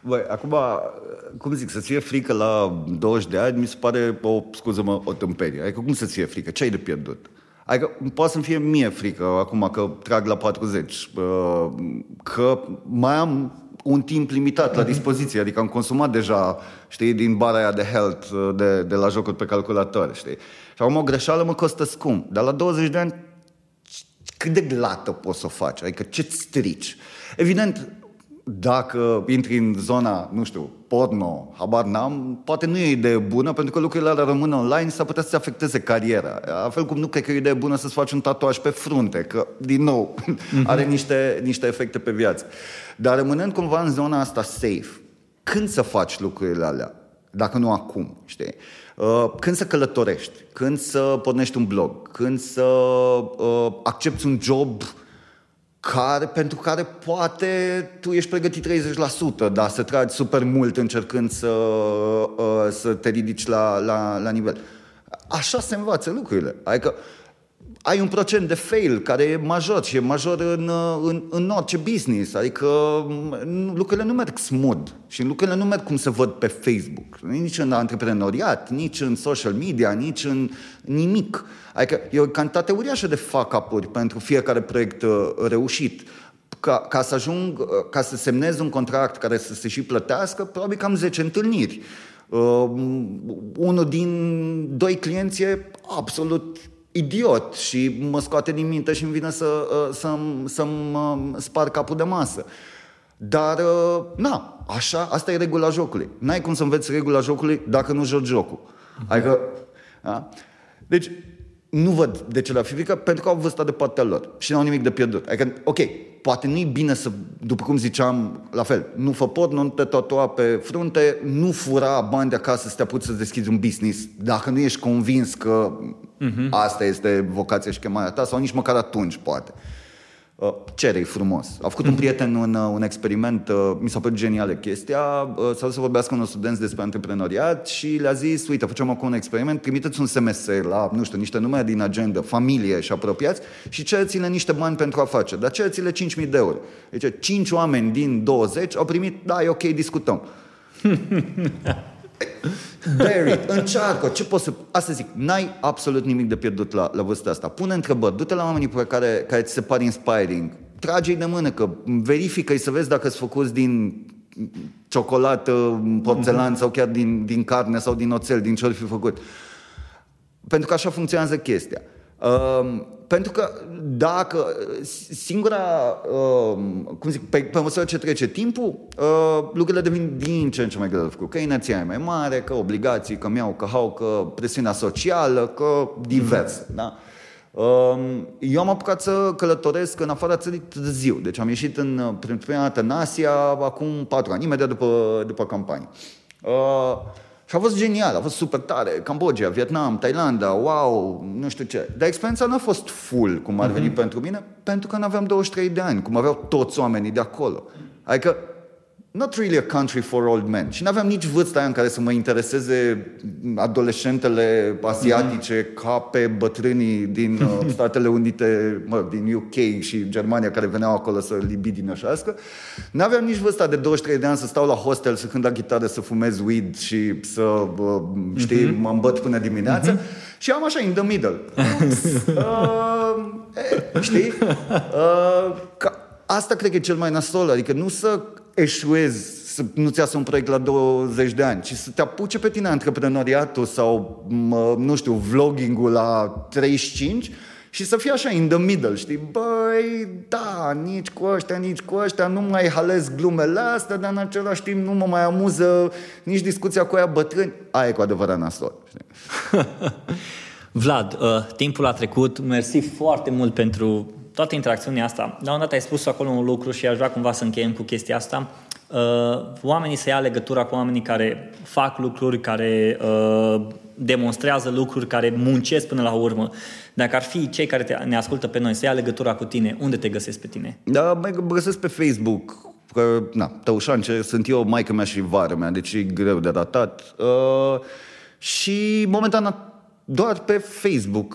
[SPEAKER 3] Băi, acum, cum zic, să-ți fie frică la 20 de ani, mi se pare o, scuză-mă, o tâmperie. Adică cum să-ți fie frică? Ce ai de pierdut? Adică poate să-mi fie mie frică acum că trag la 40, că mai am un timp limitat la dispoziție, adică am consumat deja, știi, din bara aia de health, de, de la jocuri pe calculator, știi? Și acum o greșeală mă costă scump, dar la 20 de ani cât de glată poți să o faci? Adică ce-ți strici? Evident, dacă intri în zona, nu știu, porno, habar n-am, poate nu e o idee bună, pentru că lucrurile alea rămân online și s-ar putea să-ți afecteze cariera. La fel cum nu cred că e o idee bună să-ți faci un tatuaj pe frunte, că, din nou, mm-hmm. are niște, niște efecte pe viață. Dar rămânând cumva în zona asta safe, când să faci lucrurile alea? Dacă nu acum, știi? Uh, când să călătorești, când să pornești un blog, când să uh, accepti un job care, pentru care poate tu ești pregătit 30%, dar să tragi super mult încercând să, uh, să te ridici la, la, la nivel. Așa se învață lucrurile. Adică ai un procent de fail care e major și e major în, în, în orice business. Adică lucrurile nu merg smooth și lucrurile nu merg cum se văd pe Facebook. Nici în antreprenoriat, nici în social media, nici în nimic. Adică e o cantitate uriașă de fuck-up-uri pentru fiecare proiect uh, reușit. Ca, ca să ajung, uh, ca să semnez un contract care să se și plătească, probabil cam 10 întâlniri. Uh, unul din doi clienți e absolut idiot și mă scoate din minte și îmi vine să, uh, să-mi, să-mi uh, spar capul de masă. Dar, uh, na, așa, asta e regula jocului. N-ai cum să înveți regula jocului dacă nu joci jocul. Adică, da? Deci, nu văd de ce le-ar fi frică, pentru că au vârsta de partea lor și nu au nimic de pierdut. Adică, ok, poate nu-i bine să, după cum ziceam, la fel, nu fă pot, nu te tatua pe frunte, nu fura bani de acasă să te apuci să deschizi un business dacă nu ești convins că uh-huh. asta este vocația și chemarea ta sau nici măcar atunci, poate. Uh, cere frumos. A făcut un mhm. prieten un, uh, un experiment, uh, mi s-a părut genială chestia, s-a dus să vorbească unor studenți despre antreprenoriat și le-a zis, uite, facem acum un experiment, trimiteți un SMS la, nu știu, niște numere din agenda, familie și apropiați și cereți-le niște bani pentru afaceri, dar cereți-le 5.000 de euro. Deci 5 oameni din 20 au primit, da, e ok, discutăm. Barry, încearcă, ce poți să... Asta zic, n-ai absolut nimic de pierdut la, la vârsta asta. Pune întrebări, du-te la oamenii pe care, care ți se par inspiring, trage-i de mână, că verifică-i să vezi dacă sunt făcuți din ciocolată, porțelan mm-hmm. sau chiar din, din carne sau din oțel, din ce ori fi făcut. Pentru că așa funcționează chestia. Uh, pentru că dacă singura, uh, cum zic, pe, pe măsură ce trece timpul, uh, lucrurile devin din ce în ce mai greu de făcut. Că inerția e mai mare, că obligații, că mi-au, că hau, că presiunea socială, că divers. Mm-hmm. Da? Uh, eu am apucat să călătoresc în afara țării târziu. Deci am ieșit în, prin prima dată în Asia acum patru ani, imediat după, după campanie. Uh, și a fost genial, a fost super tare. Cambodgia, Vietnam, Thailanda, wow, nu știu ce. Dar experiența nu a fost full, cum ar veni uh-huh. pentru mine, pentru că nu aveam 23 de ani, cum aveau toți oamenii de acolo. Adică not really a country for old men. Și nu aveam nici vârsta aia în care să mă intereseze adolescentele asiatice mm. ca pe bătrânii din uh, Statele Unite, mă, din UK și Germania care veneau acolo să libidinășească. Nu aveam nici vârsta de 23 de ani să stau la hostel, să cânt la chitară, să fumez weed și să, uh, știi, mm-hmm. mă îmbăt până dimineață. Mm-hmm. Și am așa, in the middle. uh, e, știi? Uh, ca, asta cred că e cel mai nasol, adică nu să eșuezi, să nu-ți iasă un proiect la 20 de ani, ci să te apuce pe tine antreprenoriatul sau, nu știu, vlogging-ul la 35 și să fii așa in the middle, știi? Băi, da, nici cu ăștia, nici cu ăștia, nu mai halez glumele astea, dar în același timp nu mă mai amuză nici discuția cu aia bătrâni. Aia e cu adevărat nasol, știi?
[SPEAKER 2] Vlad, uh, timpul a trecut, mersi foarte mult pentru toată interacțiunea asta. La un dat ai spus acolo un lucru și aș vrea cumva să încheiem cu chestia asta. Uh, oamenii să ia legătura cu oamenii care fac lucruri, care uh, demonstrează lucruri, care muncesc până la urmă. Dacă ar fi cei care te, ne ascultă pe noi să ia legătura cu tine, unde te găsesc pe tine?
[SPEAKER 3] Da, mă găsesc pe Facebook, că, na, Tăușan, ce sunt eu, maica mea și vară mea, deci e greu de datat. Uh, și momentan doar pe Facebook,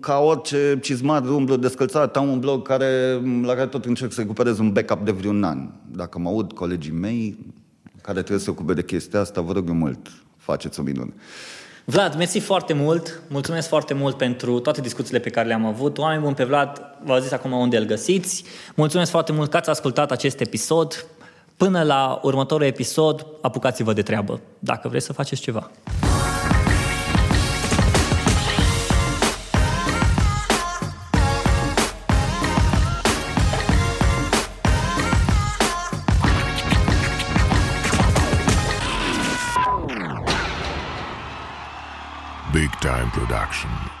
[SPEAKER 3] ca orice cizmar umblă descălțat, am un blog care, la care tot încerc să recuperez un backup de vreun an. Dacă mă aud colegii mei care trebuie să se ocupe de chestia asta, vă rog eu mult, faceți o minune.
[SPEAKER 2] Vlad, mersi foarte mult, mulțumesc foarte mult pentru toate discuțiile pe care le-am avut. Oameni buni pe Vlad, v-au zis acum unde îl găsiți. Mulțumesc foarte mult că ați ascultat acest episod. Până la următorul episod, apucați-vă de treabă, dacă vreți să faceți ceva.
[SPEAKER 1] Time Production.